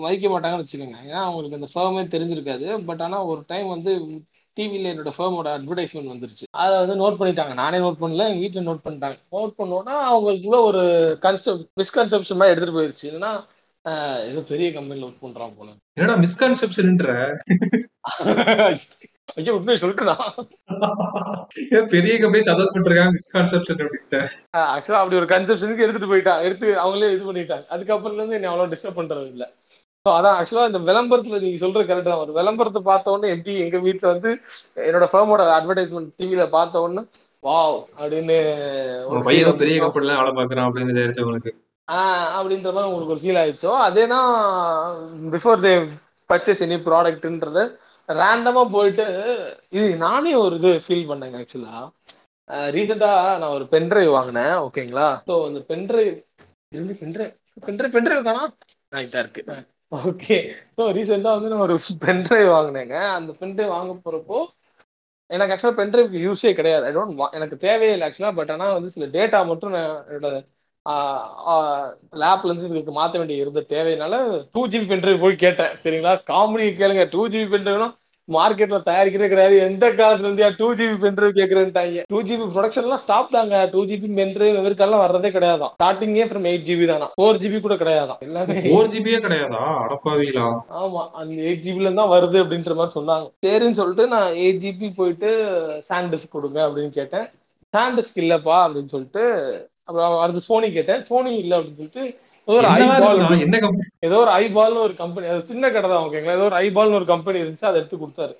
மதிக்க மாட்டாங்கன்னு வச்சுக்கோங்க. ஏன்னா அவங்களுக்கு அந்த ஃபேமே தெரிஞ்சிருக்காது. பட் ஆனா ஒரு டைம் வந்து டிவியில் என்னோட ஃபேமோட அட்வர்டைஸ்மெண்ட் வந்துருச்சு. அதை வந்து நோட் பண்ணிட்டாங்க. நானே நோட் பண்ணல எங்கள் வீட்டில் நோட் பண்ணிட்டாங்க. நோட் பண்ணோன்னா அவங்களுக்குள்ள ஒரு கன்செப்ட் மிஸ்கன்செப்ஷன் மாதிரி எடுத்துகிட்டு போயிருச்சு. ஏன்னா ஏதோ பெரிய கம்பெனில ஒர்க் பண்றான் போல. என்னடா மிஸ்கன்செப்ஷன்ன்ற ஐயோ உண்மையை சொல்லிட்டுனா பெரிய கம்பெனி சஜஸ்ட் பண்ணிருக்காங்க மிஸ்கான்செப்ஷன் அப்படின்ட்டு. ஆக்சுவலா அப்படி ஒரு கன்செப்ஷனுக்கு எடுத்துட்டு போயிட்டான். எடுத்து அவங்களே இது பண்ணிட்டாங்க. அதுக்கப்புறம் இருந்து என்ன அவ்வளவு டிஸ்டர்ப் பண்றது இல்ல. ஸோ அதான் ஆக்சுவலா இந்த விளம்பரத்துல நீங்க சொல்றது கரெக்ட் தான். ஒரு விளம்பரத்தை பார்த்த உடனே எப்படி எங்க வீட்டுல வந்து என்னோட ஃபேமோட அட்வர்டைஸ்மெண்ட் டிவில பார்த்த உடனே வாவ் அப்படின்னு ஒரு பையன் பெரிய வந்துச்சோ. கம்பெனில வேலை பாக்குறான் அப்படின்னு ஆஹ் அப்படின்ற மாதிரி உங்களுக்கு ஒரு ஃபீல் ஆயிடுச்சோ? அதே தான் பிஃபோர் தே பர்ச்சேஸ் எனி ப்ராடக்ட்ன்றது ரேண்டமாக போயிட்டு இது நானே ஒரு இது ஃபீல் பண்ணேங்க ஆக்சுவலாக ரீசெண்டாக நான் ஒரு பென்ட்ரைவ் வாங்கினேன் ஓகேங்களா ஸோ அந்த பென்ட்ரைவ் இருந்து பென்ட்ரைவ் பென்ட்ரைவ் பென்ட்ரைவ் தானா? இதாக இருக்கு ஓகே ஸோ ரீசெண்டாக வந்து நான் ஒரு பென்ட்ரைவ் வாங்கினேங்க. அந்த பென்ட்ரைவ் வாங்க போகிறப்போ எனக்கு ஆக்சுவலாக பென்ட்ரைவ்க்கு யூஸே கிடையாது. ஐ டோன்ட் எனக்கு தேவையே இல்லை ஆக்சுவலாக பட் ஆனால் வந்து சில டேட்டா மட்டும் நான் என்னோட லேப்ல இருந்து இதுக்கு மாத்த வேண்டிய இருந்த தேவையினால டூ ஜிபி பென்ட்ரைவ் போய் கேட்டேன் சரிங்களா காமெடி கேளுங்க டூ ஜிபி பென்ட்ரைவ்னும் மார்க்கெட்ல தயாரிக்கிறதே கிடையாது எந்த காலத்துல இருந்தியா டூ ஜிபி பென்ட்ரைவ் கேக்குறேன்ட்டாங்க டூ ஜிபி ப்ரொடக்ஷன்லாம் ஸ்டாப் தாங்க டூ ஜிபி பென்ட்ரைவ் இவருக்கெல்லாம் வர்றதே கிடையாதான் ஸ்டார்டிங்கே ஃப்ரம் எயிட் ஜிபி தானா ஃபோர் ஜிபி கூட கிடையாதான் எல்லாமே ஃபோர் ஜிபியே கிடையாதா அடப்பாவீங்களா ஆமா அந்த எயிட் ஜிபில தான் வருது அப்படின்ற மாதிரி சொன்னாங்க சரின்னு சொல்லிட்டு நான் எயிட் ஜிபி போயிட்டு சாண்டிஸ்க் கொடுங்க அப்படின்னு கேட்டேன் சாண்டிஸ்க் இல்லப்பா அப்படின்னு சொல்லிட்டு அப்புறம் அடுத்து சோனி கேட்டேன். சோனி இல்ல அப்படின்னு சொல்லிட்டு ஏதோ ஒரு ஐபால் ஏதோ ஒரு ஐபால்னு ஒரு கம்பெனி அது சின்ன கடை தான் ஓகேங்களா ஏதோ ஒரு ஐபால்னு ஒரு கம்பெனி இருந்துச்சு அதை எடுத்து கொடுத்தாரு.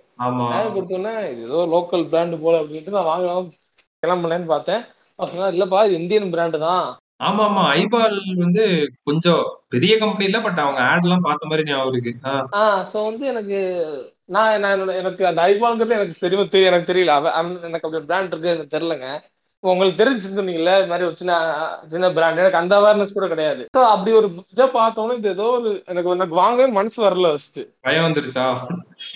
கொடுத்தோன்னே இது ஏதோ லோக்கல் பிராண்டு போல அப்படின்ட்டு நான் வாங்கலாம் கிளம்புனேன்னு பார்த்தேன். சொன்னார் இல்லப்பா இது இந்தியன் பிராண்டு தான். ஆமா ஆமா. ஐபால் வந்து கொஞ்சம் பெரிய கம்பெனி இல்ல பட் அவங்க ஆட் எல்லாம் பார்த்த மாதிரி ஞாபகம் இருக்கு. ஆ, ஆ ஸோ வந்து எனக்கு நான் நான் எனக்கு அந்த ஐபால்ங்கிறது எனக்கு தெரியும் எனக்கு தெரியல. எனக்கு அப்படி பிராண்ட் இருக்கு எனக்கு தெரியலங்க. உங்களுக்கு தெரிஞ்சு சொன்னீங்கல்ல இது மாதிரி ஒரு சின்ன சின்ன பிராண்ட் எனக்கு அந்த அவேர்னஸ் கூட கிடையாது. ஸோ அப்படி ஒரு இதை பார்த்தோன்னே இது ஏதோ ஒரு எனக்கு எனக்கு வாங்கவே மனசு வரல ஃபர்ஸ்ட் பயம் வந்துருச்சா?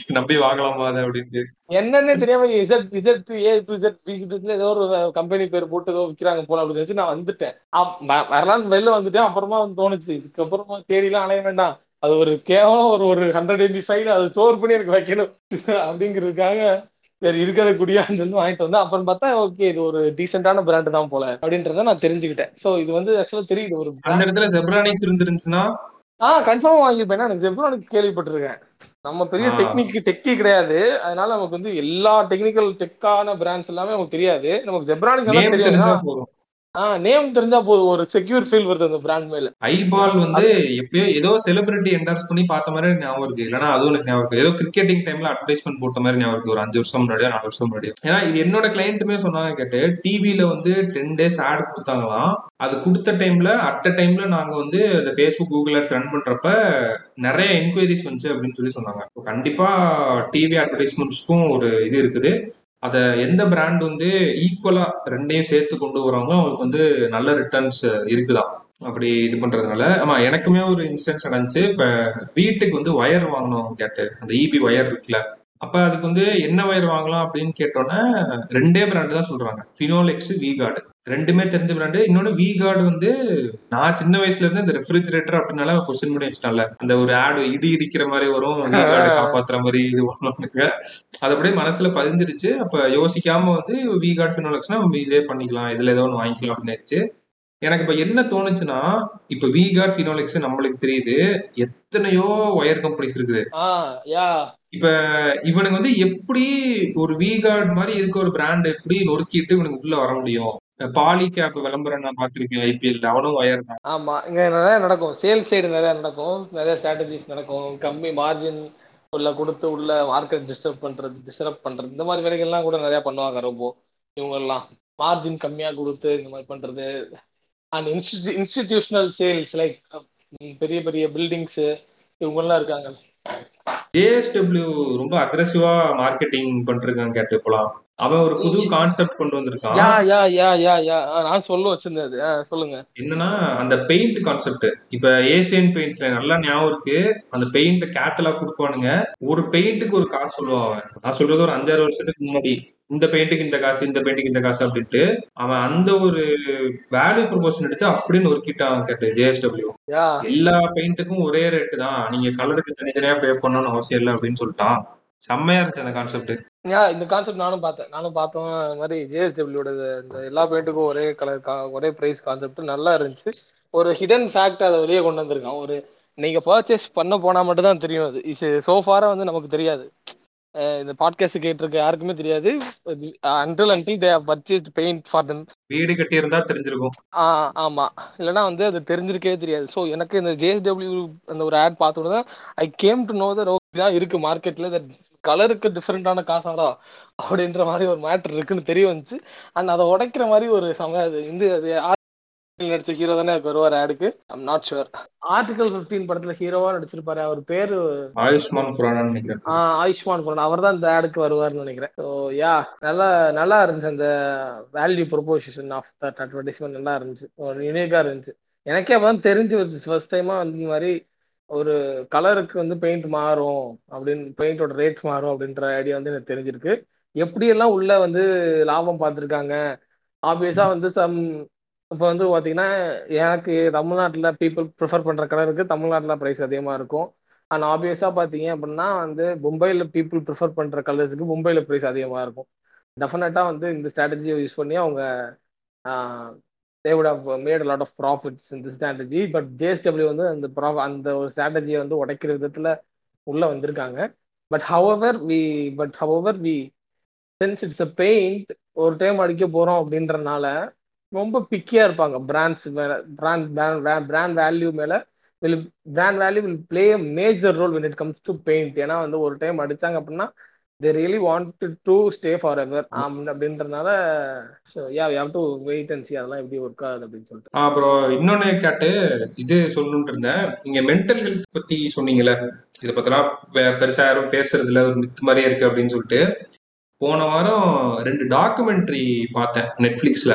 நம்பி வாங்கலாமா அதை அப்படின்ட்டு. என்னன்னே தெரியாம Z Z A to Z B ஏதோ ஒரு கம்பெனி பேர் போட்டு ஏதோ விற்கிறாங்க போல அப்படின்னு நினைச்சு நான் வந்துட்டேன். அப்- வ- வரலாம்னு வெளில வந்துட்டேன். அப்புறமா வந்து தோணுச்சு. இதுக்கப்புறமா தேடிலாம் அலைய வேண்டாம். அது ஒரு கேவலம் ஒரு ஒரு ஹண்ட்ரட் எம்பி ஃபைல் அது ஸ்டோர் பண்ணி எனக்கு வைக்கணும். அப்படிங்கிறதுக்காக சரி இருக்கிறத குடியான்னு சொல்லி வாங்கிட்டு வந்தேன். அப்புறம் பார்த்தா ஓகே இது ஒரு டீசென்டான பிராண்ட் தான் போல அப்படின்றத நான் தெரிஞ்சுக்கிட்டேன். ஸோ இது வந்து ஆக்சுவலா தெரியுது ஒரு அந்த இடத்துல ஜெப்ரானிக்ஸ் இருந்துருந்துச்சுன்னா? ஆ கன்ஃபார்ம் வாங்கியிருப்பேன். எனக்கு ஜெப்ரானிக் கேள்விப்பட்டிருக்கேன். நம்ம பெரிய. டெக்னிக் டெக்கி கிடையாது. அதனால நமக்கு வந்து எல்லா டெக்னிக்கல் டெக்கான பிராண்ட்ஸ் எல்லாமே நமக்கு தெரியாது. நமக்கு ஜெப்ரானிக் எல்லாம் தெரியும் நேம் தெரிஞ்சா போதும். ஒரு செக்யூர் ஃபீல் வருது அந்த பிராண்ட் மேல. ஐபால் வந்து எப்பயோ ஏதோ செலிபிரிட்டி என்டர்ஸ் பண்ணி பார்த்த மாதிரி ஞாபகம் இருக்கு. இல்லைன்னா அதுவும் எனக்கு ஞாபகம் இருக்கு. ஏதோ கிரிக்கெட்டிங் டைம்ல அட்வர்டைஸ்மெண்ட் போட்ட மாதிரி ஞாபகம் இருக்கு. ஒரு அஞ்சு வருஷம் முன்னாடியோ நாலு வருஷம் முன்னாடியோ. ஏன்னா இது என்னோட கிளைண்ட்டுமே சொன்னாங்க கேட்டு டிவில வந்து டென் டேஸ் ஆட் கொடுத்தாங்களாம். அது கொடுத்த டைம்ல அட் டைம்ல நாங்க வந்து இந்த ஃபேஸ்புக் கூகுள் ஆட்ஸ் ரன் பண்றப்ப நிறைய என்கொயரிஸ் வந்துச்சு அப்படின்னு சொல்லி சொன்னாங்க. கண்டிப்பா டிவி அட்வர்டைஸ்மெண்ட்ஸ்க்கும் ஒரு இது இருக்குது. அதை எந்த பிராண்ட் வந்து ஈக்குவலா ரெண்டையும் சேர்த்து கொண்டு வராங்க அவங்களுக்கு வந்து நல்ல ரிட்டர்ன்ஸ் இருக்குதா அப்படி இது பண்றதுனால ஆமா எனக்குமே ஒரு இன்ஸ்டன்ஸ் நடந்துச்சு. இப்ப வீட்டுக்கு வந்து ஒயர் வாங்கணும் கேட்டு. அந்த இபி ஒயர் இருக்குல்ல அப்ப அதுக்கு வந்து என்ன ஒயர் வாங்கலாம் அப்படின்னு கேட்டோன்னே ரெண்டே பிராண்டு தான் சொல்றாங்க. ஃபினோலெக்ஸ் விகார்டு ரெண்டுமே தெரிஞ்ச பிராண்டு இன்னொன்னு விகார்டு வந்து நான் சின்ன வயசுல இருந்து இந்த ரெஃப்ரிஜரேட்டர் அப்படின்னால கொஸ்டின் பண்ணி வச்சிட்டால அந்த ஒரு ஆடு இடி இடிக்கிற மாதிரி வரும் விகார்டு காப்பாத்துற மாதிரி இது பண்ணுவானுங்க. அது அப்படியே மனசுல பதிஞ்சிருச்சு. அப்ப யோசிக்காம வந்து விகார்டு ஃபினோலெக்ஸ்னா நம்ம இதே பண்ணிக்கலாம் இதுல ஏதோ ஒன்று வாங்கிக்கலாம் அப்படின்னு. எனக்கு இப்ப என்ன தோணுச்சுன்னா இப்ப விகார்ட் ஃபினோலெக்ஸ் நம்மளுக்கு தெரியுது. எத்தனையோ ஒயர் கம்பெனிஸ் இருக்குது. இப்ப இவனுங்க வந்து எப்படி ஒரு வீகார்ட் மாதிரி இருக்க ஒரு பிராண்ட் எப்படி நொறுக்கிட்டு இவனுக்கு உள்ள வர முடியும்? பாலி கேப் விளம்பரம் நான் பார்த்திருக்கேன் ஐபிஎல் அவனும் ஒயர் தான். ஆமா. இங்க நிறைய நடக்கும். சேல் சைடு நிறைய நடக்கும். நிறைய ஸ்ட்ராட்டஜிஸ் நடக்கும். கம்மி மார்ஜின் உள்ள கொடுத்து உள்ள மார்க்கெட் டிஸ்டர்ப் பண்றது டிஸ்டர்ப் பண்றது. இந்த மாதிரி வேலைகள்லாம் கூட நிறைய பண்ணுவாங்க ரொம்ப. இவங்க எல்லாம் மார்ஜின் கம்மியா கொடுத்து இந்த மாதிரி பண்றது. அண்ட் இன்ஸ்டியூ இன்ஸ்டிடியூஷனல் சேல்ஸ் லைக் பெரிய பெரிய பில்டிங்ஸ் இவங்க எல்லாம் இருக்காங்க. ஜேஎஸ்டபிள்யூ ரொம்ப அக்ரெசிவா மார்க்கெட்டிங் பண்றாங்க கேட்டு போலாம். அவன் ஒரு புது கான்செப்ட் கொண்டு வந்திருக்கான். யா யா யா யா யா. நான் சொல்ல. ஆ, சொல்லுங்க. என்னன்னா அந்த பெயிண்ட் கான்செப்ட் இப்ப ஏசியன் பெயிண்ட்ஸ்ல நல்லா ஞாபகம் இருக்கு. அந்த பெயிண்ட் கேட்டலாக் கொடுப்பானுங்க. ஒரு பெயிண்ட்டுக்கு ஒரு காசு சொல்லுவான் அவன். நான் சொல்றது ஒரு அஞ்சாறு வருஷத்துக்கு முன்னாடி. இந்த பெயிண்ட்டுக்கு இந்த காசு இந்த பெயிண்ட்டுக்கு இந்த காசு அப்படின்ட்டு அவன் அந்த ஒரு வேல்யூ ப்ரொபோஷன் எடுத்து அப்படின்னு ஒர்க்கிட்டான் கேட்டு ஜேஎஸ்டபிள்யூ யா. எல்லா பெயிண்ட்டுக்கும் ஒரே ரேட்டு தான். நீங்க கலருக்கு தனித்தனியா பே பண்ணணும்னு அவசியம் இல்லை அப்படின்னு சொல்லிட்டான். செம்மையா இருந்துச்சு அந்த கான்செப்ட் இந்த கான்செப்ட் நானும் பார்த்தேன். நானும் பார்த்தோம். அது மாதிரி ஜேஎஸ்டபிள்யூட இந்த எல்லா பெயிண்ட்டுக்கும் ஒரே கலர் ஒரே பிரைஸ் கான்செப்ட் நல்லா இருந்துச்சு. ஒரு ஹிடன் ஃபேக்ட் அதை வெளியே கொண்டு வந்திருக்கான். ஒரு நீங்க பர்ச்சேஸ் பண்ண போனா மட்டும் தான் தெரியும் அது. சோஃபாரா வந்து நமக்கு தெரியாது. இந்த பாட்காஸ்ட் கேட்டிருக்க யாருக்குமே தெரியாது. Until until they purchase paint for them வீடு கட்டி இருந்தா தெரிஞ்சிருக்கும். ஆ ஆமா. இல்லைன்னா வந்து அது தெரிஞ்சிருக்கவே தெரியாது. ஸோ எனக்கு இந்த ஜேஎஸ்டபிள்யூ அந்த ஒரு ஆட் பார்த்த தான் I came to know that தான் இருக்கு மார்க்கெட்ல தட் கலருக்கு டிஃப்ரெண்டான காசாடா அப்படின்ற மாதிரி ஒரு மேட்டர் இருக்குன்னு தெரிய வந்துச்சு. அண்ட் அதை உடைக்கிற மாதிரி ஒரு சமயம் அது. இந்த அது நடிச்ச ஹீரோ தானே வருவார் ஆடுக்கு ஐம் நாட் ஷுவர் ஆர்டிகல் 15 படத்துல ஹீரோவா நடிச்சிருப்பாரு. அவர் பேரு ஆயுஷ்மான் குரானான்னு நினைக்கிறேன். ஆ, ஆயுஷ்மான் குரான். அவர் தான் இந்த ஆடுக்கு வருவார்னு நினைக்கிறேன். ஸோ யா நல்லா நல்லா இருந்துச்சு அந்த value proposition of that advertisement நல்லா இருந்துச்சு. ஒரு யூனிக்காக இருந்துச்சு. எனக்கே அப்பதான் தெரிஞ்சு வந்துச்சு. ஃபர்ஸ்ட் டைமா வந்து இந்த மாதிரி ஒரு கலருக்கு வந்து பெயிண்ட் மாறும் அப்படின்னு பெயிண்டோட ரேட் மாறும் அப்படின்ற ஐடியா வந்து எனக்கு தெரிஞ்சிருக்கு. எப்படியெல்லாம் உள்ள வந்து லாபம் பார்த்துருக்காங்க? ஆப்வியஸா வந்து சம் இப்போ வந்து பார்த்தீங்கன்னா எனக்கு தமிழ்நாட்டில் பீப்புள் ப்ரிஃபர் பண்ணுற கலருக்கு தமிழ்நாட்டில் ப்ரைஸ் அதிகமாக இருக்கும். அண்ட் ஆப்வியஸாக பார்த்தீங்க அப்படின்னா வந்து மும்பையில் பீப்புள் ப்ரிஃபர் பண்ணுற கலர்ஸுக்கு மும்பையில் ப்ரைஸ் அதிகமாக இருக்கும். டெஃபினட்டாக வந்து இந்த ஸ்ட்ராட்டஜியை யூஸ் பண்ணி அவங்க they would have made lot of profits இந்த ஸ்ட்ராட்டஜி பட் ஜேஎஸ்டபிள்யூ வந்து அந்த ப்ரா அந்த ஒரு ஸ்ட்ராட்டஜியை வந்து உடைக்கிற விதத்தில் உள்ளே வந்திருக்காங்க. But however we but however we since it's a paint ஒரு டைம் அடிக்க போகிறோம் அப்படின்றனால ரொம்ப பிக்கியாக இருப்பாங்க. பிராண்ட்ஸ் மேலே பிராண்ட் பிராண்ட் வேல்யூ மேலே will brand value will play a major role when it comes to paint ஏன்னா வந்து ஒரு டைம் அடிச்சாங்க அப்படின்னா they really want to stay forever அப்படின்றனால so yeah have to wait and see அதெல்லாம் எப்படி ஒர்க் ஆகுது அப்படின்னு சொல்லிட்டு. அப்புறம் இன்னொன்னு கேட்டு இது சொல்லணும்னு இருந்தேன். நீங்க மென்டல் ஹெல்த் பத்தி சொன்னீங்கல்ல இதை பத்திலாம் பெருசா யாரும் பேசுறது இல்ல ஒரு மித்து மாதிரியே இருக்கு அப்படின்னு சொல்லிட்டு. போன வாரம் ரெண்டு டாக்குமெண்ட்ரி பார்த்தேன் நெட்ஃபிளிக்ஸ்ல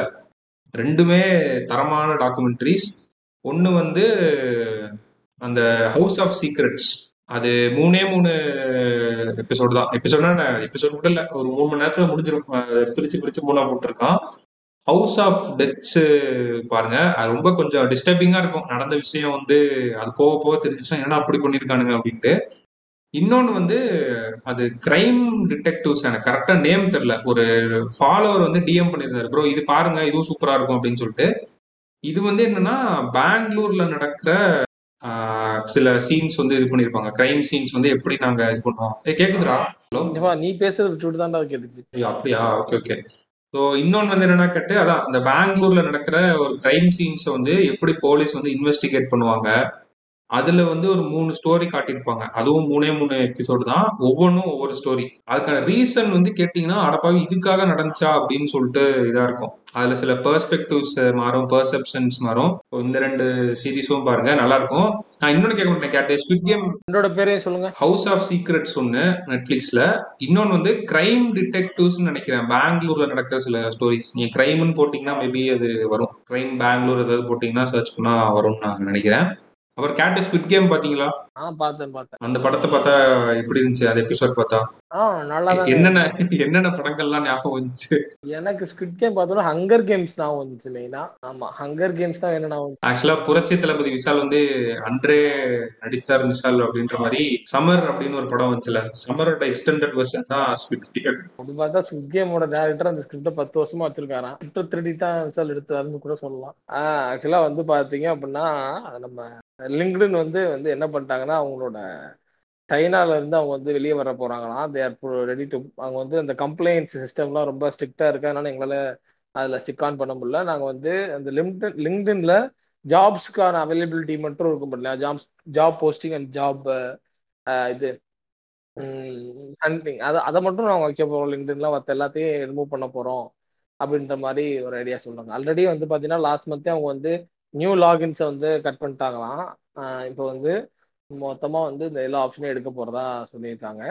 ரெண்டுமே தரமான டாக்குமெண்ட்ரிஸ். ஒன்று வந்து அந்த ஹவுஸ் ஆஃப் சீக்ரெட்ஸ் அது மூணே மூணு எபிசோடு தான். எபிசோட்னா எபிசோட் கூட இல்லை ஒரு மூணு மணி நேரத்தில் முடிஞ்சிடும் பிரித்து பிரித்து மூணாக போட்டிருக்கான். ஹவுஸ் ஆஃப் டெத்ஸ் பாருங்க. அது ரொம்ப கொஞ்சம் டிஸ்டர்பிங்காக இருக்கும். நடந்த விஷயம் வந்து அது போக போக தெரிஞ்சுச்சுன்னா என்ன அப்படி பண்ணியிருக்கானுங்க அப்படின்ட்டு. இன்னொன்று வந்து அது கிரைம் டிடெக்டிவ்ஸ் எனக்கு கரெக்டாக நேம் தெரில ஒரு ஃபாலோவர் வந்து டிஎம் பண்ணியிருந்தாரு ப்ரோ இது பாருங்க இதுவும் சூப்பராக இருக்கும் அப்படின்னு சொல்லிட்டு. இது வந்து என்னன்னா பெங்களூர்ல நடக்கிற சில சீன்ஸ் வந்து இது பண்ணிருப்பாங்க. கிரைம் சீன்ஸ் வந்து எப்படி நாங்க இது பண்ணுவோம்? ஏ கேக்குதுடா? ஹலோ? நீ பேசுறது விட்டு தான்டா கேட்டுச்சு. ஐயோ அப்படியா? Okay okay. ஸோ இன்னொன்று வந்து என்னன்னா கேட்டு அதான் இந்த பெங்களூர்ல நடக்கிற ஒரு கிரைம் சீன்ஸை வந்து எப்படி போலீஸ் வந்து இன்வெஸ்டிகேட் பண்ணுவாங்க? அதுல வந்து ஒரு மூணு ஸ்டோரி காட்டியிருப்பாங்க. அதுவும் மூணே மூணு எபிசோடு தான். ஒவ்வொன்றும் ஒவ்வொரு ஸ்டோரி அதுக்கான ரீசன் வந்து கேட்டீங்கன்னா அடப்பாவி இதுக்காக நடந்துச்சா அப்படின்னு சொல்லிட்டு இதா இருக்கும். அதுல சில பெர்ஸ்பெக்டிவ்ஸ் மாறும் பெர்செப்ஷன்ஸ் மாறும். இந்த ரெண்டு சீரீஸும் பாருங்க நல்லா இருக்கும். நான் இன்னொன்னு கேட்க மாட்டேன் கேட்டேன். ஸ்விட் கேம் என்னோட சொல்லுங்க. ஹவுஸ் ஆஃப் சீக்ரெட்ஸ் ஒன்று நெட்ஃபிளிக்ஸ்ல இன்னொன்று வந்து கிரைம் டிடெக்டிவ்ஸ் நினைக்கிறேன். பெங்களூர்ல நடக்கிற சில ஸ்டோரிஸ் நீங்க கிரைம்னு போட்டீங்கன்னா மேபி அது வரும். கிரைம் பெங்களூர் ஏதாவது போட்டீங்கன்னா சர்ச் பண்ணா வரும்னு நான் நினைக்கிறேன். அப்புறம் கேட் ஸ்குவிட் கேம் பாத்தீங்களா? ஆ பார்த்தேன் பார்த்தேன். அந்த படத்தை பார்த்தா எப்படி இருந்துச்சு? அந்த எபிசோட் பார்த்தா? ஆ நல்லா என்னென்ன என்னென்ன படங்கள்லாம் ஞாபகம் வந்துச்சு? எனக்கு ஸ்குவிட் கேம் பார்த்தோன்னா ஹங்கர் கேம்ஸ் தான் வந்துச்சு மெயினா ஆமா ஹங்கர் கேம்ஸ் தான் என்ன நான் ஆக்சுவலா புரட்சி தளபதி விஷால் வந்து அன்றே நடித்தார் விஷால் அப்படின்ற மாதிரி சமர் அப்படின்னு ஒரு படம் வந்துச்சுல. சமரோட எக்ஸ்டெண்டட் வெர்ஷன் தான் ஸ்குவிட் கேம் அப்படி பார்த்தா ஸ்குவிட் கேமோட டேரக்டர் அந்த ஸ்கிரிப்ட பத்து வருஷமா வச்சிருக்காராம். ஸ்கிரிப்ட் திருடி தான் விஷால் எடுத்தாருன்னு கூட சொல்லலாம். ஆக்சுவலா வந்து பாத்தீங்க அப்படின்னா நம்ம லிங்க்டின் வந்து வந்து என்ன பண்ணிட்டாங்கன்னா அவங்களோட சைனால இருந்து அவங்க வந்து வெளியே வர போறாங்களாம். தே ஆர் ரெடி டு அவங்க வந்து அந்த கம்ப்ளைண்ட்ஸ் சிஸ்டம்லாம் ரொம்ப ஸ்ட்ரிக்டா இருக்கு அதனால எங்களால அதுல ஸ்டிக் ஆன் பண்ண முடியல. நாங்க வந்து அந்த லிங்க்டின் லிங்க்டின்ல ஜாப்ஸ்க்கான அவைலபிலிட்டி மட்டும் இருக்கும் இல்லையா jobs job posting and job இது ஹண்டிங் அதை அதை மட்டும் நாங்கள் வைக்க போகிறோம் லிங்க்டின்லாம் மற்ற எல்லாத்தையும் ரிமூவ் பண்ண போகிறோம் அப்படின்ற மாதிரி ஒரு ஐடியா சொல்கிறாங்க ஆல்ரெடி வந்து பார்த்தீங்கன்னா லாஸ்ட் மந்த்தே அவங்க வந்து நியூ லாகின்ஸை வந்து கட் பண்ணிட்டாங்களாம். இப்போ வந்து மொத்தமாக வந்து இந்த எல்லா ஆப்ஷனும் எடுக்க போகிறதா சொல்லியிருக்காங்க.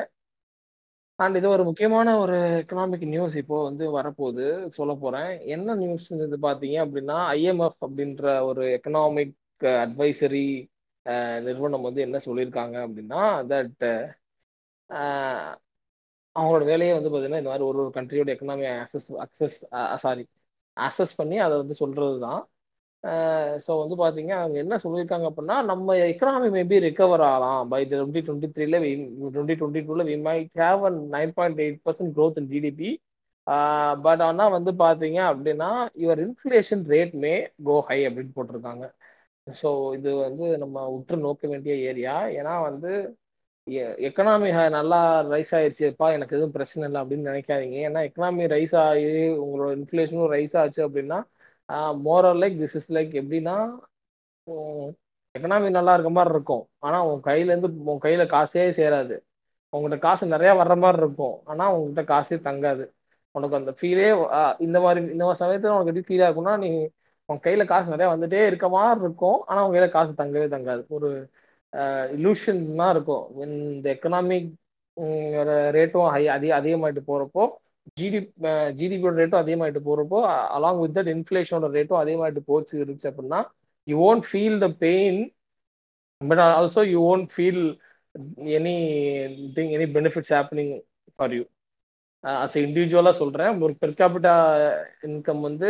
அண்ட் இது ஒரு முக்கியமான ஒரு எக்கனாமிக் நியூஸ் இப்போ வந்து வரப்போகுது. சொல்ல போகிறேன் என்ன நியூஸ் இது பார்த்தீங்க அப்படின்னா ஐஎம்எஃப் அப்படின்ற ஒரு எக்கனாமிக் அட்வைசரி நிறுவனம் வந்து என்ன சொல்லியிருக்காங்க அப்படின்னா தட் அவங்களோட வேலையை வந்து பார்த்தீங்கன்னா இந்த மாதிரி ஒரு ஒரு கண்ட்ரியோட economy access access sorry access பண்ணி அதை வந்து சொல்கிறது தான் ஸோ வந்து பார்த்தீங்க அவங்க என்ன சொல்லியிருக்காங்க அப்படின்னா நம்ம எக்கனாமி மேபி ரிகவர் ஆகலாம். பை டுவெண்ட்டி டுவெண்ட்டி த்ரீல டுவெண்ட்டி டுவெண்ட்டி டூல we might have an nine point eight percent growth in GDP but ஆனால் வந்து பார்த்தீங்க அப்படின்னா your inflation rate may go high அப்படின்னு போட்டிருக்காங்க. ஸோ இது வந்து நம்ம உற்று நோக்க வேண்டிய ஏரியா. ஏன்னா வந்து எக்கனாமி நல்லா ரைஸ் ஆயிடுச்சுப்பா எனக்கு எதுவும் பிரச்சனை இல்லை அப்படின்னு நினைக்காதீங்க. ஏன்னா எக்கனாமி ரைஸ் ஆகி உங்களோட இன்ஃப்ளேஷனும் ரைஸ் ஆச்சு அப்படின்னா moral like this is like எப்படின்னா எக்கனாமி நல்லா இருக்க மாதிரி இருக்கும். ஆனால் உன் கையிலேருந்து உன் கையில் காசே சேராது. உங்கள்கிட்ட காசு நிறையா வர்ற மாதிரி இருக்கும். ஆனால் உங்ககிட்ட காசே தங்காது. உனக்கு அந்த ஃபீலே இந்த மாதிரி இந்த மாதிரி சமயத்தில் உனக்கு எப்படி ஃபீல் ஆகும்னா நீ உன் கையில் காசு நிறையா வந்துட்டே இருக்க மாதிரி இருக்கும். ஆனால் உன் கையில் காசு தங்கவே தங்காது. ஒரு இலூஷன் தான் இருக்கும். இந்த எக்கனாமிக் ரேட்டும் ஹை அதிக அதிகமாகிட்டு போகிறப்போ ஜிடி ஜிடிபியோட ரேட்டும் அதிகமாயிட்டு போகிறப்போ அலாங் வித் தட் இன்ஃப்ளேஷனோட ரேட்டும் அதிகமாயிட்டு போச்சு இருந்துச்சு அப்படின்னா you won't feel the pain but also you won't feel any thing any benefits happening for you as இண்டிவிஜுவலாக சொல்கிறேன் ஒரு பெர்காபிட்டா இன்கம் வந்து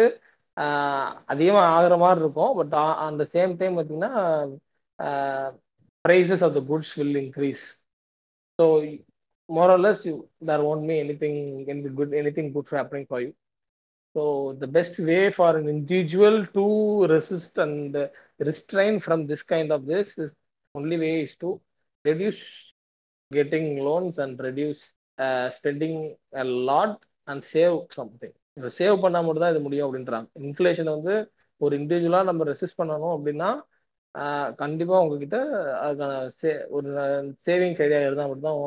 அதிகமாக ஆகிற மாதிரி இருக்கும். பட் அந்த சேம் டைம் பார்த்தீங்கன்னா prices of the goods will increase so more or less you there won't be anything any good anything good happening for you so the best way for an individual to resist and uh, restrain from this kind of this is only way is to reduce getting loans and reduce uh, spending a lot and save something save பண்ணா மட்டும் தான் இது முடியும் அப்படின்றாங்க inflation வந்து ஒரு இண்டிவிஜுவலாக நம்ம ரெசிஸ்ட் பண்ணணும் அப்படின்னா கண்டிப்பாக உங்ககிட்ட அதுக்கான சே ஒரு சேவிங்ஸ் ஐடியா இருந்தால் மட்டும்தான்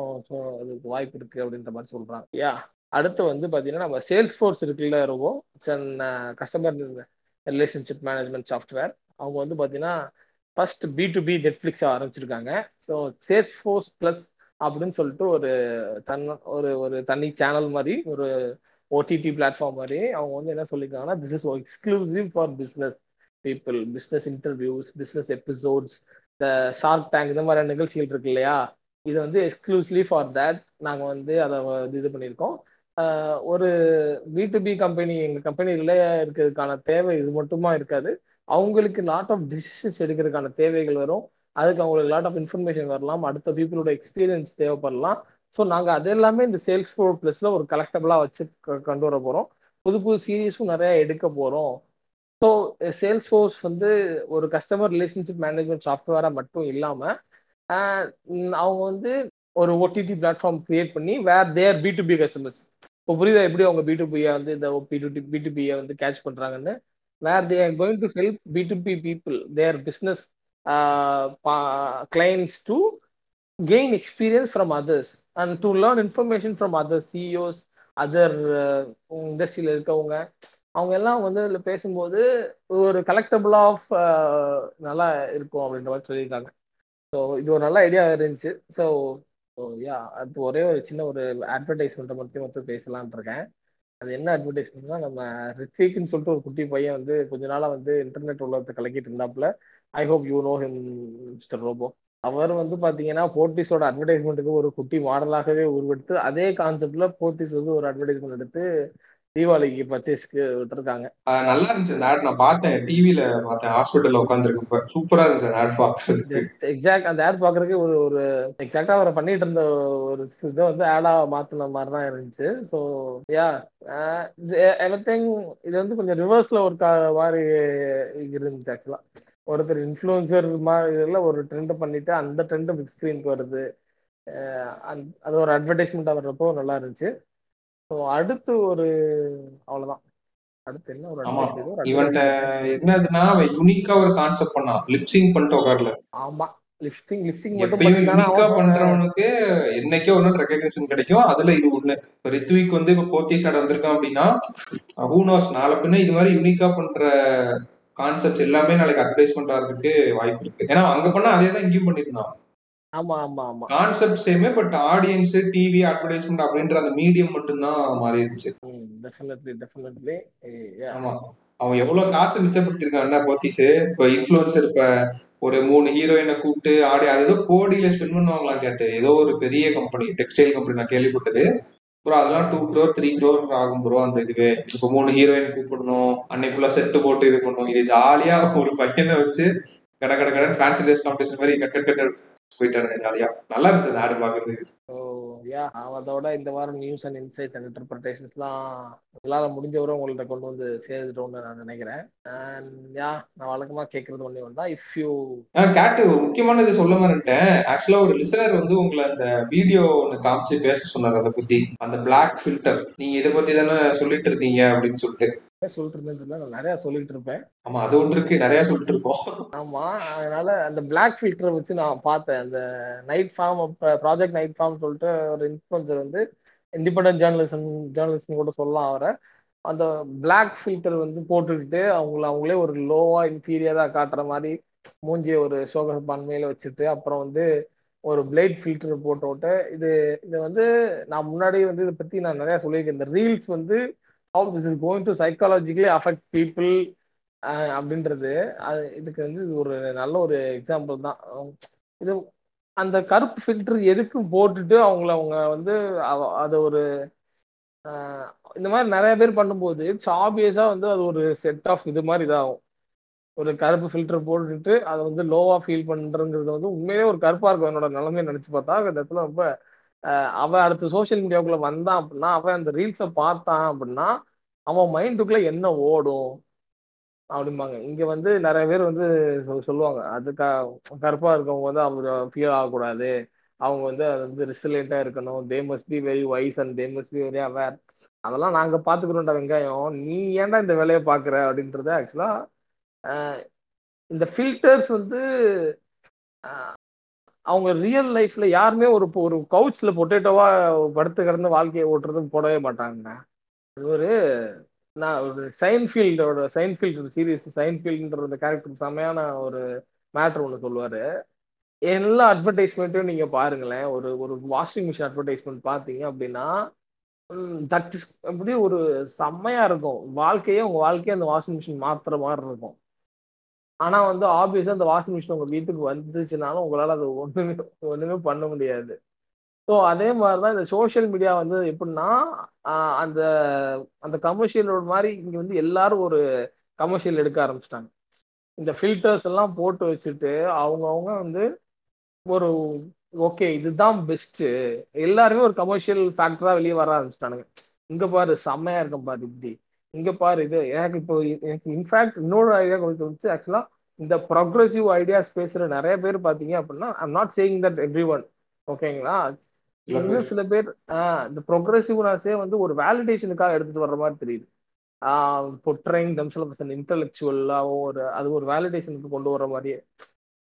அதுக்கு வாய்ப்பு இருக்குது அப்படின்ற மாதிரி சொல்கிறாங்க யா அடுத்து வந்து பார்த்தீங்கன்னா நம்ம சேல்ஸ் ஃபோர்ஸ் இருக்குல்ல இருக்கும் it's and customer relationship management software அவங்க வந்து பார்த்தீங்கன்னா first B to B Netflix ஆரம்பிச்சிருக்காங்க. ஸோ சேல்ஸ் ஃபோர்ஸ் ப்ளஸ் அப்படின்னு சொல்லிட்டு ஒரு தன் ஒரு ஒரு தனி சேனல் மாதிரி ஒரு ஓடிடி பிளாட்ஃபார்ம் மாதிரி அவங்க வந்து என்ன சொல்லியிருக்காங்கன்னா this is exclusive for business people business interviews business episodes இந்த ஷார்க் டேங்க் இந்த மாதிரியான நிகழ்ச்சிகள் இருக்கு இல்லையா? இது வந்து எக்ஸ்க்ளூசிவ்லி ஃபார் தேட் நாங்கள் வந்து அதை இது பண்ணியிருக்கோம். ஒரு பி டு பி கம்பெனி எங்கள் கம்பெனியில் இருக்கிறதுக்கான தேவை இது மட்டுமா இருக்காது. அவங்களுக்கு லாட் ஆஃப் டிசிஷன்ஸ் எடுக்கிறதுக்கான தேவைகள் வரும். அதுக்கு அவங்களுக்கு லாட் ஆஃப் இன்ஃபர்மேஷன் வரலாம். அடுத்த பீப்புளோட எக்ஸ்பீரியன்ஸ் தேவைப்படலாம். ஸோ நாங்கள் அது எல்லாமே இந்த சேல்ஸ் ஃபோர் ப்ளஸில் ஒரு கலெக்டபிளாக வச்சு கொண்டு வர போகிறோம் புது புது சீரீஸும் நிறையா எடுக்க போகிறோம் சேல்ஸ் ஃபோர்ஸ் வந்து ஒரு கஸ்டமர் ரிலேஷன்ஷிப் மேனேஜ்மெண்ட் சாஃப்ட்வேராக மட்டும் இல்லாமல் அவங்க வந்து ஒரு ஓடிடி பிளாட்ஃபார்ம் கிரியேட் பண்ணி where there B to B customers இப்போ புரியுதா எப்படி அவங்க பி டு பியை வந்து இந்த பி டு பி டு பியை வந்து கேட்ச் பண்ணுறாங்கன்னு where they are going to help B to B people their business clients to gain experience from others and to learn information from other CEOs other இண்டஸ்ட்ரியில் இருக்கவங்க. அவங்க எல்லாம் வந்து இதில் பேசும்போது ஒரு கலெக்டபிள் ஆஃப் நல்லா இருக்கும் அப்படின்ற மாதிரி சொல்லியிருக்காங்க. ஸோ இது ஒரு நல்ல ஐடியா இருந்துச்சு. ஸோ ஸோ யா அது ஒரே ஒரு சின்ன ஒரு அட்வர்டைஸ்மெண்ட்டை மட்டும் மட்டும் பேசலான் இருக்கேன். அது என்ன அட்வர்டைஸ்மெண்ட்னா நம்ம ரித்விக்னு சொல்லிட்டு ஒரு குட்டி பையன் வந்து கொஞ்ச நாளாக வந்து இன்டர்நெட் உலகத்தை கலக்கிட்டு இருந்தாப்புல. I hope you know him Mister Robot அவர் வந்து பார்த்தீங்கன்னா போர்ட்டிஸோட அட்வர்டைஸ்மெண்ட்டுக்கு ஒரு குட்டி மாடலாகவே உருவெடுத்து அதே கான்செப்டில் போர்ட்டிஸ் வந்து ஒரு அட்வர்டைஸ்மெண்ட் எடுத்து தீபாவளிக்கு பர்ச்சேஸ்க்கு விட்டுருக்காங்க. நல்லா இருந்துச்சு அந்த ஆட் நான் பார்த்தேன். டிவில பார்த்தேன். ஹாஸ்பிட்டல்ல உட்காந்துருக்கு சூப்பரா இருந்துச்சு அந்த ஆட் பாக்குறதுக்கு எக்ஸாக்ட் அந்த ஆட் பாக்குறதுக்கு ஒரு ஒரு எக்ஸாக்டா அவரை பண்ணிட்டு இருந்த ஒரு இதை வந்து ஆடா மாத்தின மாதிரி தான் இருந்துச்சு. ஸோ யா எவ்ரிதிங் இது வந்து கொஞ்சம் ரிவர்ஸ்ல ஒரு மாதிரி இருந்துச்சு ஆக்சுவலா ஒருத்தர் இன்ஃப்ளூயன்சர் மாதிரி ஒரு ட்ரெண்ட் பண்ணிட்டு அந்த ட்ரெண்ட் பிக் ஸ்க்ரீனுக்கு வருது. அது ஒரு அட்வர்டைஸ்மெண்ட் வர்றப்போ நல்லா இருந்துச்சு. அடுத்து ஒரு அவ்வளோதான் அடுத்து என்ன ஒரு இவன்ட்ட என்னதுன்னா அவன் யூனிக்கா ஒரு கான்செப்ட் பண்ணான். லிப்சிங் பண்ணிட்டு உட்காரல ஆமா. லிப்சிங் லிப்சிங் மட்டும் யூனிக்கா பண்றவனுக்கு என்னைக்கோ ஒரு நாள் ரெகக்னிஷன் கிடைக்கும். அதுல இது ஒண்ணு. இப்போ ரித்விக் வந்து இப்போ போத்தி சாட வந்திருக்கான் அப்படின்னா ஹூனோஸ் நாளை பின்ன இது மாதிரி யூனிக்கா பண்ற கான்செப்ட் எல்லாமே நாளைக்கு அட்வர்டைஸ்மெண்ட் ஆகிறதுக்கு வாய்ப்பு இருக்கு. ஏன்னா அங்க பண்ணா அதே தான் இங்கேயும் பண்ணிருந்தான் ஆமா ஆமா ஆமா. Concept சேமே but audience TV advertisement அப்படின்ற அந்த மீடியம் மட்டும்தான் மாறிடுச்சு. டெஃபினெட்லி டெஃபினெட்லி ஆமா. அவன் எவ்வளவு காசு மிச்சப்படுத்திருக்கான் போத்தீஸ். இப்ப இன்ஃபுளுசர் இப்ப ஒரு மூணு ஹீரோயினை கூப்பிட்டு ஆடி அது ஏதோ கோடியில ஸ்பெண்ட் பண்ணுவாங்களாம் கேட்டு ஏதோ ஒரு பெரிய கம்பெனி டெக்ஸ்டைல் கம்பெனி நான் கேள்விப்பட்டது. ப்ரோ அதெல்லாம் டூ க்ரோர் த்ரீ க்ரோர் ஆகும் ப்ரோ அந்த இதுவே. இப்போ மூணு ஹீரோயின் கூப்பிடணும் அன்னைக்கு ஃபுல்லா செட்டு போட்டு இது பண்ணணும். இது ஜாலியா ஒரு பையனை வச்சு கட கட கடன் ஃபேன்சி ட்ரெஸ் காம்படிஷன் மாதிரி கட் கட் கட் போயிட்டாருங்க ஜாலியா நல்லா இருந்துச்சு அந்த ஆடு பாக்குறதுக்கு. யா அதோட இந்த வாரம் நியூஸ் அண்ட் இன்சைட்ஸ் அண்ட் இன்டர்பிரேஷன்ஸ்லாம் உங்களால் முடிஞ்சவரை உங்கள்ட்ட கொண்டு வந்து சேர்த்துட்டோம்னு நான் நினைக்கிறேன். யா நான் வழக்கமா கேட்கறது ஒன்று தான். இஃப் யூ கேட்டு ஒரு முக்கியமான இது சொல்ல மாட்டேன் ஆக்சுவலா ஒரு லிசனர் வந்து உங்களை அந்த வீடியோ ஒன்று காமிச்சு பேச சொன்னார் அதை பத்தி. அந்த பிளாக் ஃபில்டர் நீங்க இதை பத்தி தானே சொல்லிட்டு இருந்தீங்க அப்படின்னு சொல்லிட்டு. சொல்லிட்டு இருந்தேன் நான் நிறைய சொல்லிட்டு இருப்பேன் ஆமா அது ஒன்று இருக்கு. நிறைய சொல்லிட்டு இருக்கோம் ஆமா அதனால அந்த பிளாக் ஃபில்டரை வச்சு நான் பார்த்தேன். அந்த night farm project night farm சொல்லிட்டு ஒரு இன்ஃபுளுசர் வந்து இண்டிபெண்டன்ட் ஜேர்னலிசம் ஜேர்னலிஸ்ட் கூட சொல்லலாம் அவரை. அந்த பிளாக் ஃபில்டர் வந்து போட்டுக்கிட்டு அவங்கள அவங்களே ஒரு லோவா இன்ஃபீரியரா காட்டுற மாதிரி மூஞ்சிய ஒரு சோக பன்மையில வச்சுட்டு அப்புறம் வந்து ஒரு பிளேட் ஃபில்டர் போட்டு விட்டு இது இது வந்து நான் முன்னாடி வந்து இதை பத்தி நான் நிறைய சொல்லியிருக்கேன். இந்த ரீல்ஸ் வந்து how this is going to psychologically affect people அப்படின்றது அது இதுக்கு வந்து இது ஒரு நல்ல ஒரு எக்ஸாம்பிள் தான். இது அந்த கருப்பு ஃபில்டர் எதுக்கும் போட்டுட்டு அவங்கள அவங்க வந்து அதை ஒரு இந்த மாதிரி நிறைய பேர் பண்ணும்போது இட்ஸ் ஆப்வியஸா வந்து அது ஒரு செட் ஆஃப் இது மாதிரி இதாகும் ஒரு கருப்பு ஃபில்டர் போட்டுட்டு அதை வந்து லோவா ஃபீல் பண்றங்கிறது வந்து உண்மையிலே ஒரு கருப்பா இருக்கும். என்னோட நிலைமையை நினைச்சு பார்த்தா அந்த இடத்துல ரொம்ப அவன் அடுத்து சோசியல் மீடியாவுக்குள்ள வந்தான் அப்படின்னா அவன் அந்த ரீல்ஸை பார்த்தான் அப்படின்னா அவன் மைண்டுக்குள்ள என்ன ஓடும்? அப்படிம்பாங்க. இங்க வந்து நிறைய பேர் வந்து சொல்லுவாங்க. அது க கருப்பா இருக்கவங்க வந்து அவங்க ஃபீல் ஆகக்கூடாது. அவங்க வந்து அது வந்து ரிசிலியண்டா இருக்கணும். They must be very wise and they must be very aware அதெல்லாம் நாங்க பாத்துக்கிறோம்டா வெங்காயம். நீ ஏன்டா இந்த வேலையை பாக்குற அப்படின்றத ஆக்சுவலா இந்த ஃபில்டர்ஸ் வந்து அவங்க ரியல் லைஃப்ல யாருமே ஒரு ஒரு கவுச்ல பொட்டேட்டோவா படுத்து கிடந்து வாழ்க்கையை ஓட்டுறதும் போடவே மாட்டாங்க ஒரு நான் ஒரு சைன்ஃபீல்டோட சைன்ஃபீல்டு சீரியஸ் சைன்ஃபீல்டுன்ற அந்த கேரக்டர் செமையான ஒரு மேட்ரு ஒன்று சொல்லுவார். எல்லா அட்வர்டைஸ்மெண்ட்டையும் நீங்கள் பாருங்களேன் ஒரு ஒரு வாஷிங் மிஷின் அட்வர்டைஸ்மெண்ட் பார்த்தீங்க அப்படின்னா தட் இஸ் அப்படி ஒரு செம்மையாக இருக்கும். வாழ்க்கையே உங்கள் வாழ்க்கையே அந்த வாஷிங் மிஷின் மாற்றுற மாதிரி இருக்கும். ஆனா வந்து ஆப்வியஸா அந்த வாஷிங் மிஷின் உங்க வீட்டுக்கு வந்துச்சுனாலும் உங்களால அது ஒண்ணுமே ஒண்ணுமே பண்ண முடியாது. ஸோ அதே மாதிரிதான் இந்த சோசியல் மீடியா வந்து எப்படின்னா அந்த அந்த கமர்ஷியலோட மாதிரி இங்க வந்து எல்லாரும் ஒரு கமர்ஷியல் எடுக்க ஆரம்பிச்சிட்டாங்க. இந்த ஃபில்டர்ஸ் எல்லாம் போட்டு வச்சுட்டு அவங்கவுங்க வந்து ஒரு ஓகே இதுதான் பெஸ்ட்டு எல்லாருமே ஒரு கமர்ஷியல் ஃபேக்டரா வெளியே வர ஆரம்பிச்சிட்டானுங்க. இங்க பாரு செம்மையா இருக்கும் பாரு இப்படி. இங்க பாரு இது எனக்கு இப்போ எனக்கு இன்ஃபேக்ட் இன்னொரு ஐடியா கொஞ்சம் வந்துச்சு. ஆக்சுவலா இந்த ப்ரொக்ரெசிவ் ஐடியாஸ் பேசுற நிறைய பேர் பாத்தீங்க அப்படின்னா I'm not saying that every one ஓகேங்களா இன்னும் சில பேர் இந்த ப்ரொக்ரெசிவ்னஸே வந்து ஒரு வேலிடேஷனுக்காக எடுத்துட்டு வர்ற மாதிரி தெரியுது. பொட்ரைங் தம்செல்ஸ் இன்டெலெக்சுவலாகவும் ஒரு அது ஒரு வேலிடேஷனுக்கு கொண்டு வர மாதிரியே.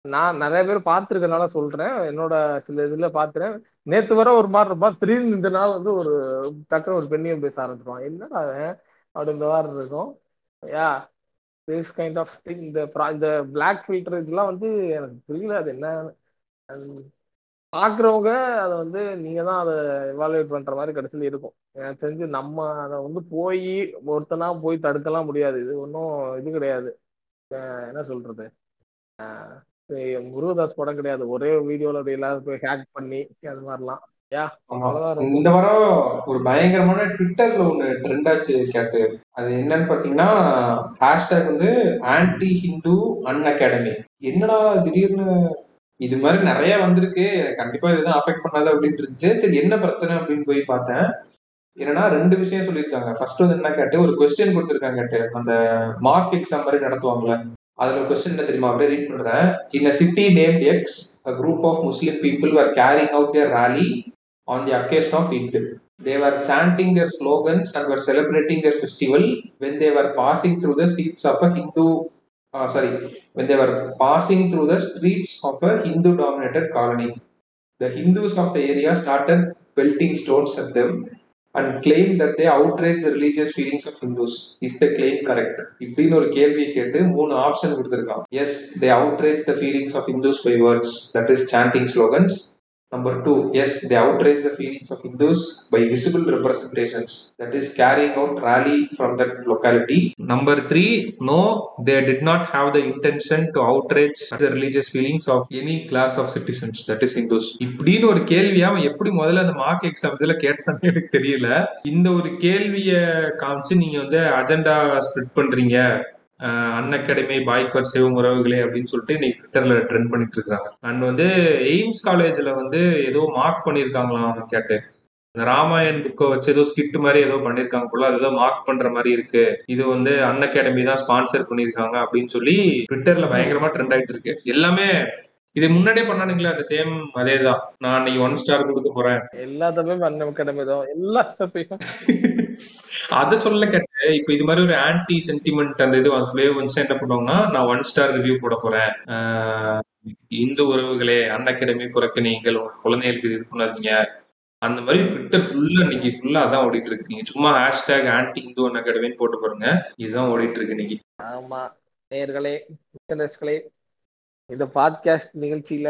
நான் நிறைய பேர் பார்த்துருக்கனால சொல்றேன். என்னோட சில இதுல பாத்துறேன் நேத்து வர ஒரு மாதிரி இருப்பான் திடீர்னு இந்த நாள் வந்து ஒரு டக்குனு ஒரு பெண்ணியம் பேச ஆரம்பிச்சிருவான் என்னடா அப்படின்ற மாதிரி இருக்கும். Yeah this kind of thing இந்த இந்த பிளாக் ஃபில்டர் இதெல்லாம் வந்து எனக்கு புரியல அது என்ன? பார்க்குறவங்க அதை வந்து நீங்க தான் அதை எவாலுவேட் பண்ற மாதிரி கடைசியில் இருக்கும். எனக்கு தெரிஞ்சு நம்ம அதை வந்து போய் ஒருத்தனா போய் தடுக்கலாம் முடியாது. இது ஒன்றும் இது கிடையாது. என்ன சொல்றது? முருகதாஸ் படம் கிடையாது. ஒரே வீடியோவில் அப்படி எல்லாரும் போய் ஹேக் பண்ணி அது மாதிரிலாம். இந்த வாரம் ஒரு பயங்கரமான ட்விட்டர்ல ஒண்ணு ட்ரெண்ட் ஆச்சு கேட்டு. அது என்னன்னு பாத்தீங்கன்னா ஹேஷ்டேக் வந்து ஆன்டி ஹிந்து அன் அகாடமி என்னடா திடீர்னு இது மாதிரி நிறைய வந்திருக்கு. கண்டிப்பா இதுதான் அஃபெக்ட் பண்ணாது அப்படின்னு இருந்துச்சு. சரி என்ன பிரச்சனை அப்படின்னு போய் பார்த்தேன். என்னன்னா ரெண்டு விஷயம் சொல்லியிருக்காங்க. ஃபர்ஸ்ட் வந்து என்ன கேட்டு ஒரு கொஸ்டின் கொடுத்துருக்காங்க கேட்டு. அந்த மார்க் எக்ஸாம் மாதிரி நடத்துவாங்கல்ல. அதுல கொஸ்டின் என்ன தெரியுமா? அப்படியே ரீட் பண்றேன். In city named X a group of Muslim people are carrying out their rally On the occasion of it They were chanting their slogans and were celebrating their festival when they were passing through the seats of a Hindu, uh, sorry, when they were passing through the streets of a Hindu dominated colony. The Hindus of the area started pelting stones at them and claimed that they outraged the religious feelings of Hindus. Is the claim correct? இப்படின்னு ஒரு கேள்வியை கேட்டு மூணு option கொடுத்துருக்கான் yes they outrage the feelings of Hindus by words, that is chanting slogans. Number two, yes, they outrage the feelings of Hindus by visible representations, that is, carrying out rally from that locality. Number three, no, they did not have the intention to outrage the religious feelings of any class of citizens, that is, Hindus. இப்படின்னு ஒரு கேள்வியை அவன் எப்படி முதல்ல அந்த mark எக்ஸாம்ஸ்ல கேட்டான்னு எனக்கு தெரியல இந்த ஒரு கேள்விய காமிச்சு நீங்க வந்து அஜெண்டா ஸ்ப்ரெட் பண்றீங்க அன் அகாடமி பாய்காட் சிவம் உறவுகளே அப்படின்னு சொல்லிட்டு இன்னைக்கு ட்விட்டர்ல ட்ரெண்ட் பண்ணிட்டு இருக்காங்க. அண்ட் வந்து எய்ம்ஸ் காலேஜ்ல வந்து ஏதோ மார்க் பண்ணிருக்காங்களாம் கேட்டு. இந்த ராமாயண் புக்கை வச்சு ஏதோ ஸ்கிட் மாதிரி ஏதோ பண்ணிருக்காங்க போல அது மார்க் பண்ற மாதிரி இருக்கு. இது வந்து அன் அகாடமி தான் ஸ்பான்சர் பண்ணிருக்காங்க அப்படின்னு சொல்லி ட்விட்டர்ல பயங்கரமா ட்ரெண்ட் ஆயிட்டு இருக்கு. எல்லாமே இது முன்னாடியே பண்ணானுங்களே அந்த சேம் அதே தான் நான் அன்னைக்கு ஒன் ஸ்டார் கொடுக்க போறேன். எல்லா தப்பையும் அன் அகாடமி தான். எல்லா தப்பையும் அது சொல்ல கேட்ட இப்ப இது மாதிரி ஒரு ஆன்டி சென்டிமெண்ட் அந்த இது ஃபிளேவ் வந்து என்ன பண்ணுவாங்கன்னா நான் ஒன் ஸ்டார் ரிவ்யூ போட போறேன். இந்து உறவுகளே அன் அகாடமி புறக்கு நீங்கள் குழந்தைகளுக்கு இது பண்ணாதீங்க. அந்த மாதிரி ட்விட்டர் ஃபுல்லா இன்னைக்கு ஃபுல்லா அதான் ஓடிட்டு இருக்கு. நீங்க சும்மா ஹேஷ்டேக் ஆன்டி இந்து அன் அகாடமின்னு போட்டு பாருங்க. இதுதான் ஓடிட்டு இருக்கு இன்னைக்கு. ஆமா. லிசனர்ஸ்களே இந்த பாட்காஸ்ட் நிகழ்ச்சியில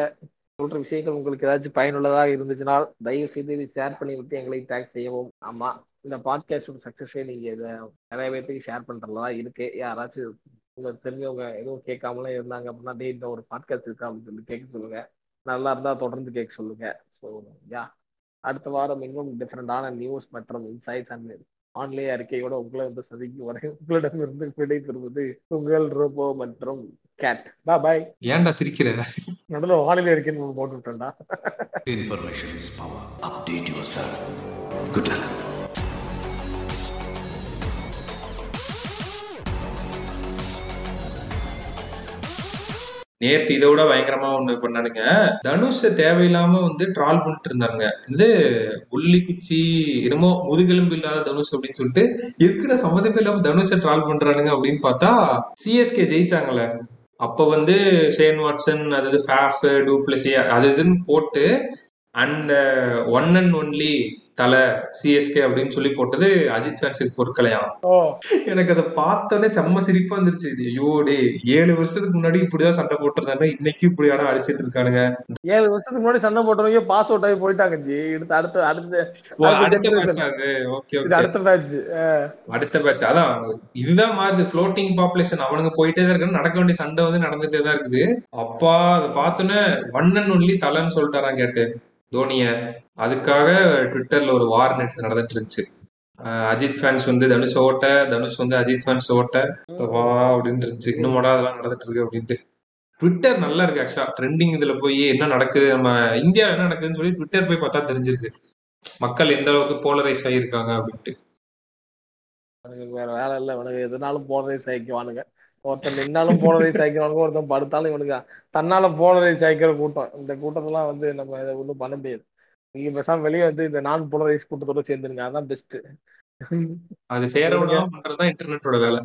சொல்ற விஷயங்கள் உங்களுக்கு ஏதாச்சும் பயனுள்ளதாக இருந்துச்சுன்னா தயவு செய்து இதை ஷேர் பண்ணி விட்டு எங்களை டேக் செய்யவும். ஆமா இந்த பாட்காஸ்டோட சக்சஸே நீங்க இதை நிறைய பேர்த்துக்கு ஷேர் பண்றதா இருக்கு. யாராச்சும் உங்களுக்கு தெரிஞ்சவங்க எதுவும் கேட்காமலாம் இருந்தாங்க அப்படின்னா டே இந்த ஒரு பாட்காஸ்ட் இருக்கா அப்படின்னு சொல்லி கேட்க சொல்லுங்க. நல்லா இருந்தா தொடர்ந்து கேட்க சொல்லுங்க. ஸோ யா அடுத்த வாரம் இன்னும் டிஃப்ரெண்டான நியூஸ் மற்றும் இன்சைட்ஸ் அண்ட் ஆன்லைன் அறிக்கையோட உங்களை வந்து சந்திக்கும் வரை உங்களிடமிருந்து விடை பெறுவது உங்கள் ரோபோ மற்றும் கேட் பா பாய் ஏன்டா சிரிக்கிற நடுவில் வானிலை அறிக்கைன்னு போட்டு விட்டேன்டா Information is power. Update yourself. Good luck. நேத்து விட பயங்கரமா ஒண்ணு பண்ணானுங்க. தனுஷ தேவையில்லாம வந்து ட்ரால் பண்ணிட்டு இருந்தாங்க இது உள்ளி குச்சி என்னமோ முதுகெலும்பு இல்லாத தனுஷ் அப்படின்னு சொல்லிட்டு எதுக்குடா சம்மந்தமே இல்லாம தனுஷ ட்ரால் பண்றானுங்க அப்படின்னு பார்த்தா சிஎஸ்கே ஜெயிச்சாங்களே அப்ப வந்து ஷேன் வாட்சன் அதாவது ஃபேஃப் டூப்ளசி அது இதுன்னு போட்டு அண்ட் ஒன் அண்ட் ஒன்லி தலை சிஎஸ்கே அப்படின்னு சொல்லி போட்டது அஜித் ஃபேன்ஸுக்கு பொருட்களையாம் ஓ. எனக்கு அதை பார்த்தோன்னே செம்ம சிரிப்பா வந்துருச்சு ஐயோ டே ஏழு வருஷத்துக்கு முன்னாடி இப்படிதான் சண்டை போட்டிருந்தாங்க இன்னைக்கு இப்படி ஆனா அடிச்சிட்டு இருக்கானுங்க. ஏழு வருஷத்துக்கு முன்னாடி சண்டை போட்டவங்க பாஸ் அவுட் ஆகி போயிட்டாங்க ஜி. அடுத்து அடுத்து அடுத்து. மேட்ச் அது. ஓகே அடுத்த மேட்ச் அடுத்த மேட்ச் அதான் இதுதான் மாறுது. ஃப்ளோட்டிங் பாப்புலேஷன் அவனுங்க போயிட்டே தான் இருக்கு நடக்க வேண்டிய சண்டை வந்து நடந்துட்டே தான் இருக்குது. அப்பா அதை பார்த்தோன்னே ஒன் அண்ட் ஒன்லி தலைன்னு சொல்லிட்டாரான் கேட்டு. தோனிய. அதுக்காக ட்விட்டர்ல ஒரு வார் நேற்று நடந்துட்டு இருந்துச்சு அஜித் ஃபேன்ஸ் வந்து தனுஷ் ஓட்ட தனுஷ் வந்து அஜித் ஃபேன்ஸ் ஓட்ட. வா அப்படின்னு இருந்துச்சு இன்னும் அதெல்லாம் நடந்துட்டு இருக்கு அப்படின்ட்டு. ட்விட்டர் நல்லா இருக்கு ஆக்சுவலா ட்ரெண்டிங் இதுல போய் என்ன நடக்குது? நம்ம இந்தியாவில் என்ன நடக்குதுன்னு சொல்லி ட்விட்டர் போய் பார்த்தா தெரிஞ்சிருக்கு. மக்கள் எந்த அளவுக்கு போலரைஸ் ஆகியிருக்காங்க அப்படின்ட்டு. வேற வேலை இல்ல. இவனுக்கு எதுனாலும் போலரைஸ் ஆகிக்குவானுங்க ஒருத்தன் நின்னாலும் போலரைஸ் ஆயிக்குவானுங்க ஒருத்தன் படுத்தாலும் இவனுக்கு தன்னால போலரைஸ் ஆயிக்கிற கூட்டம். இந்த கூட்டத்தெல்லாம் வந்து நம்ம இதை ஒன்றும் பண்ண முடியாது. நீங்க பேசாம வெளியே வந்து இந்த நான் போலரைஸ் கூட்டத்தோட சேர்ந்துருங்க. அதான் பெஸ்ட் அது சேர விடாம பண்றதுதான் இன்டர்நெட்டோட வேலை.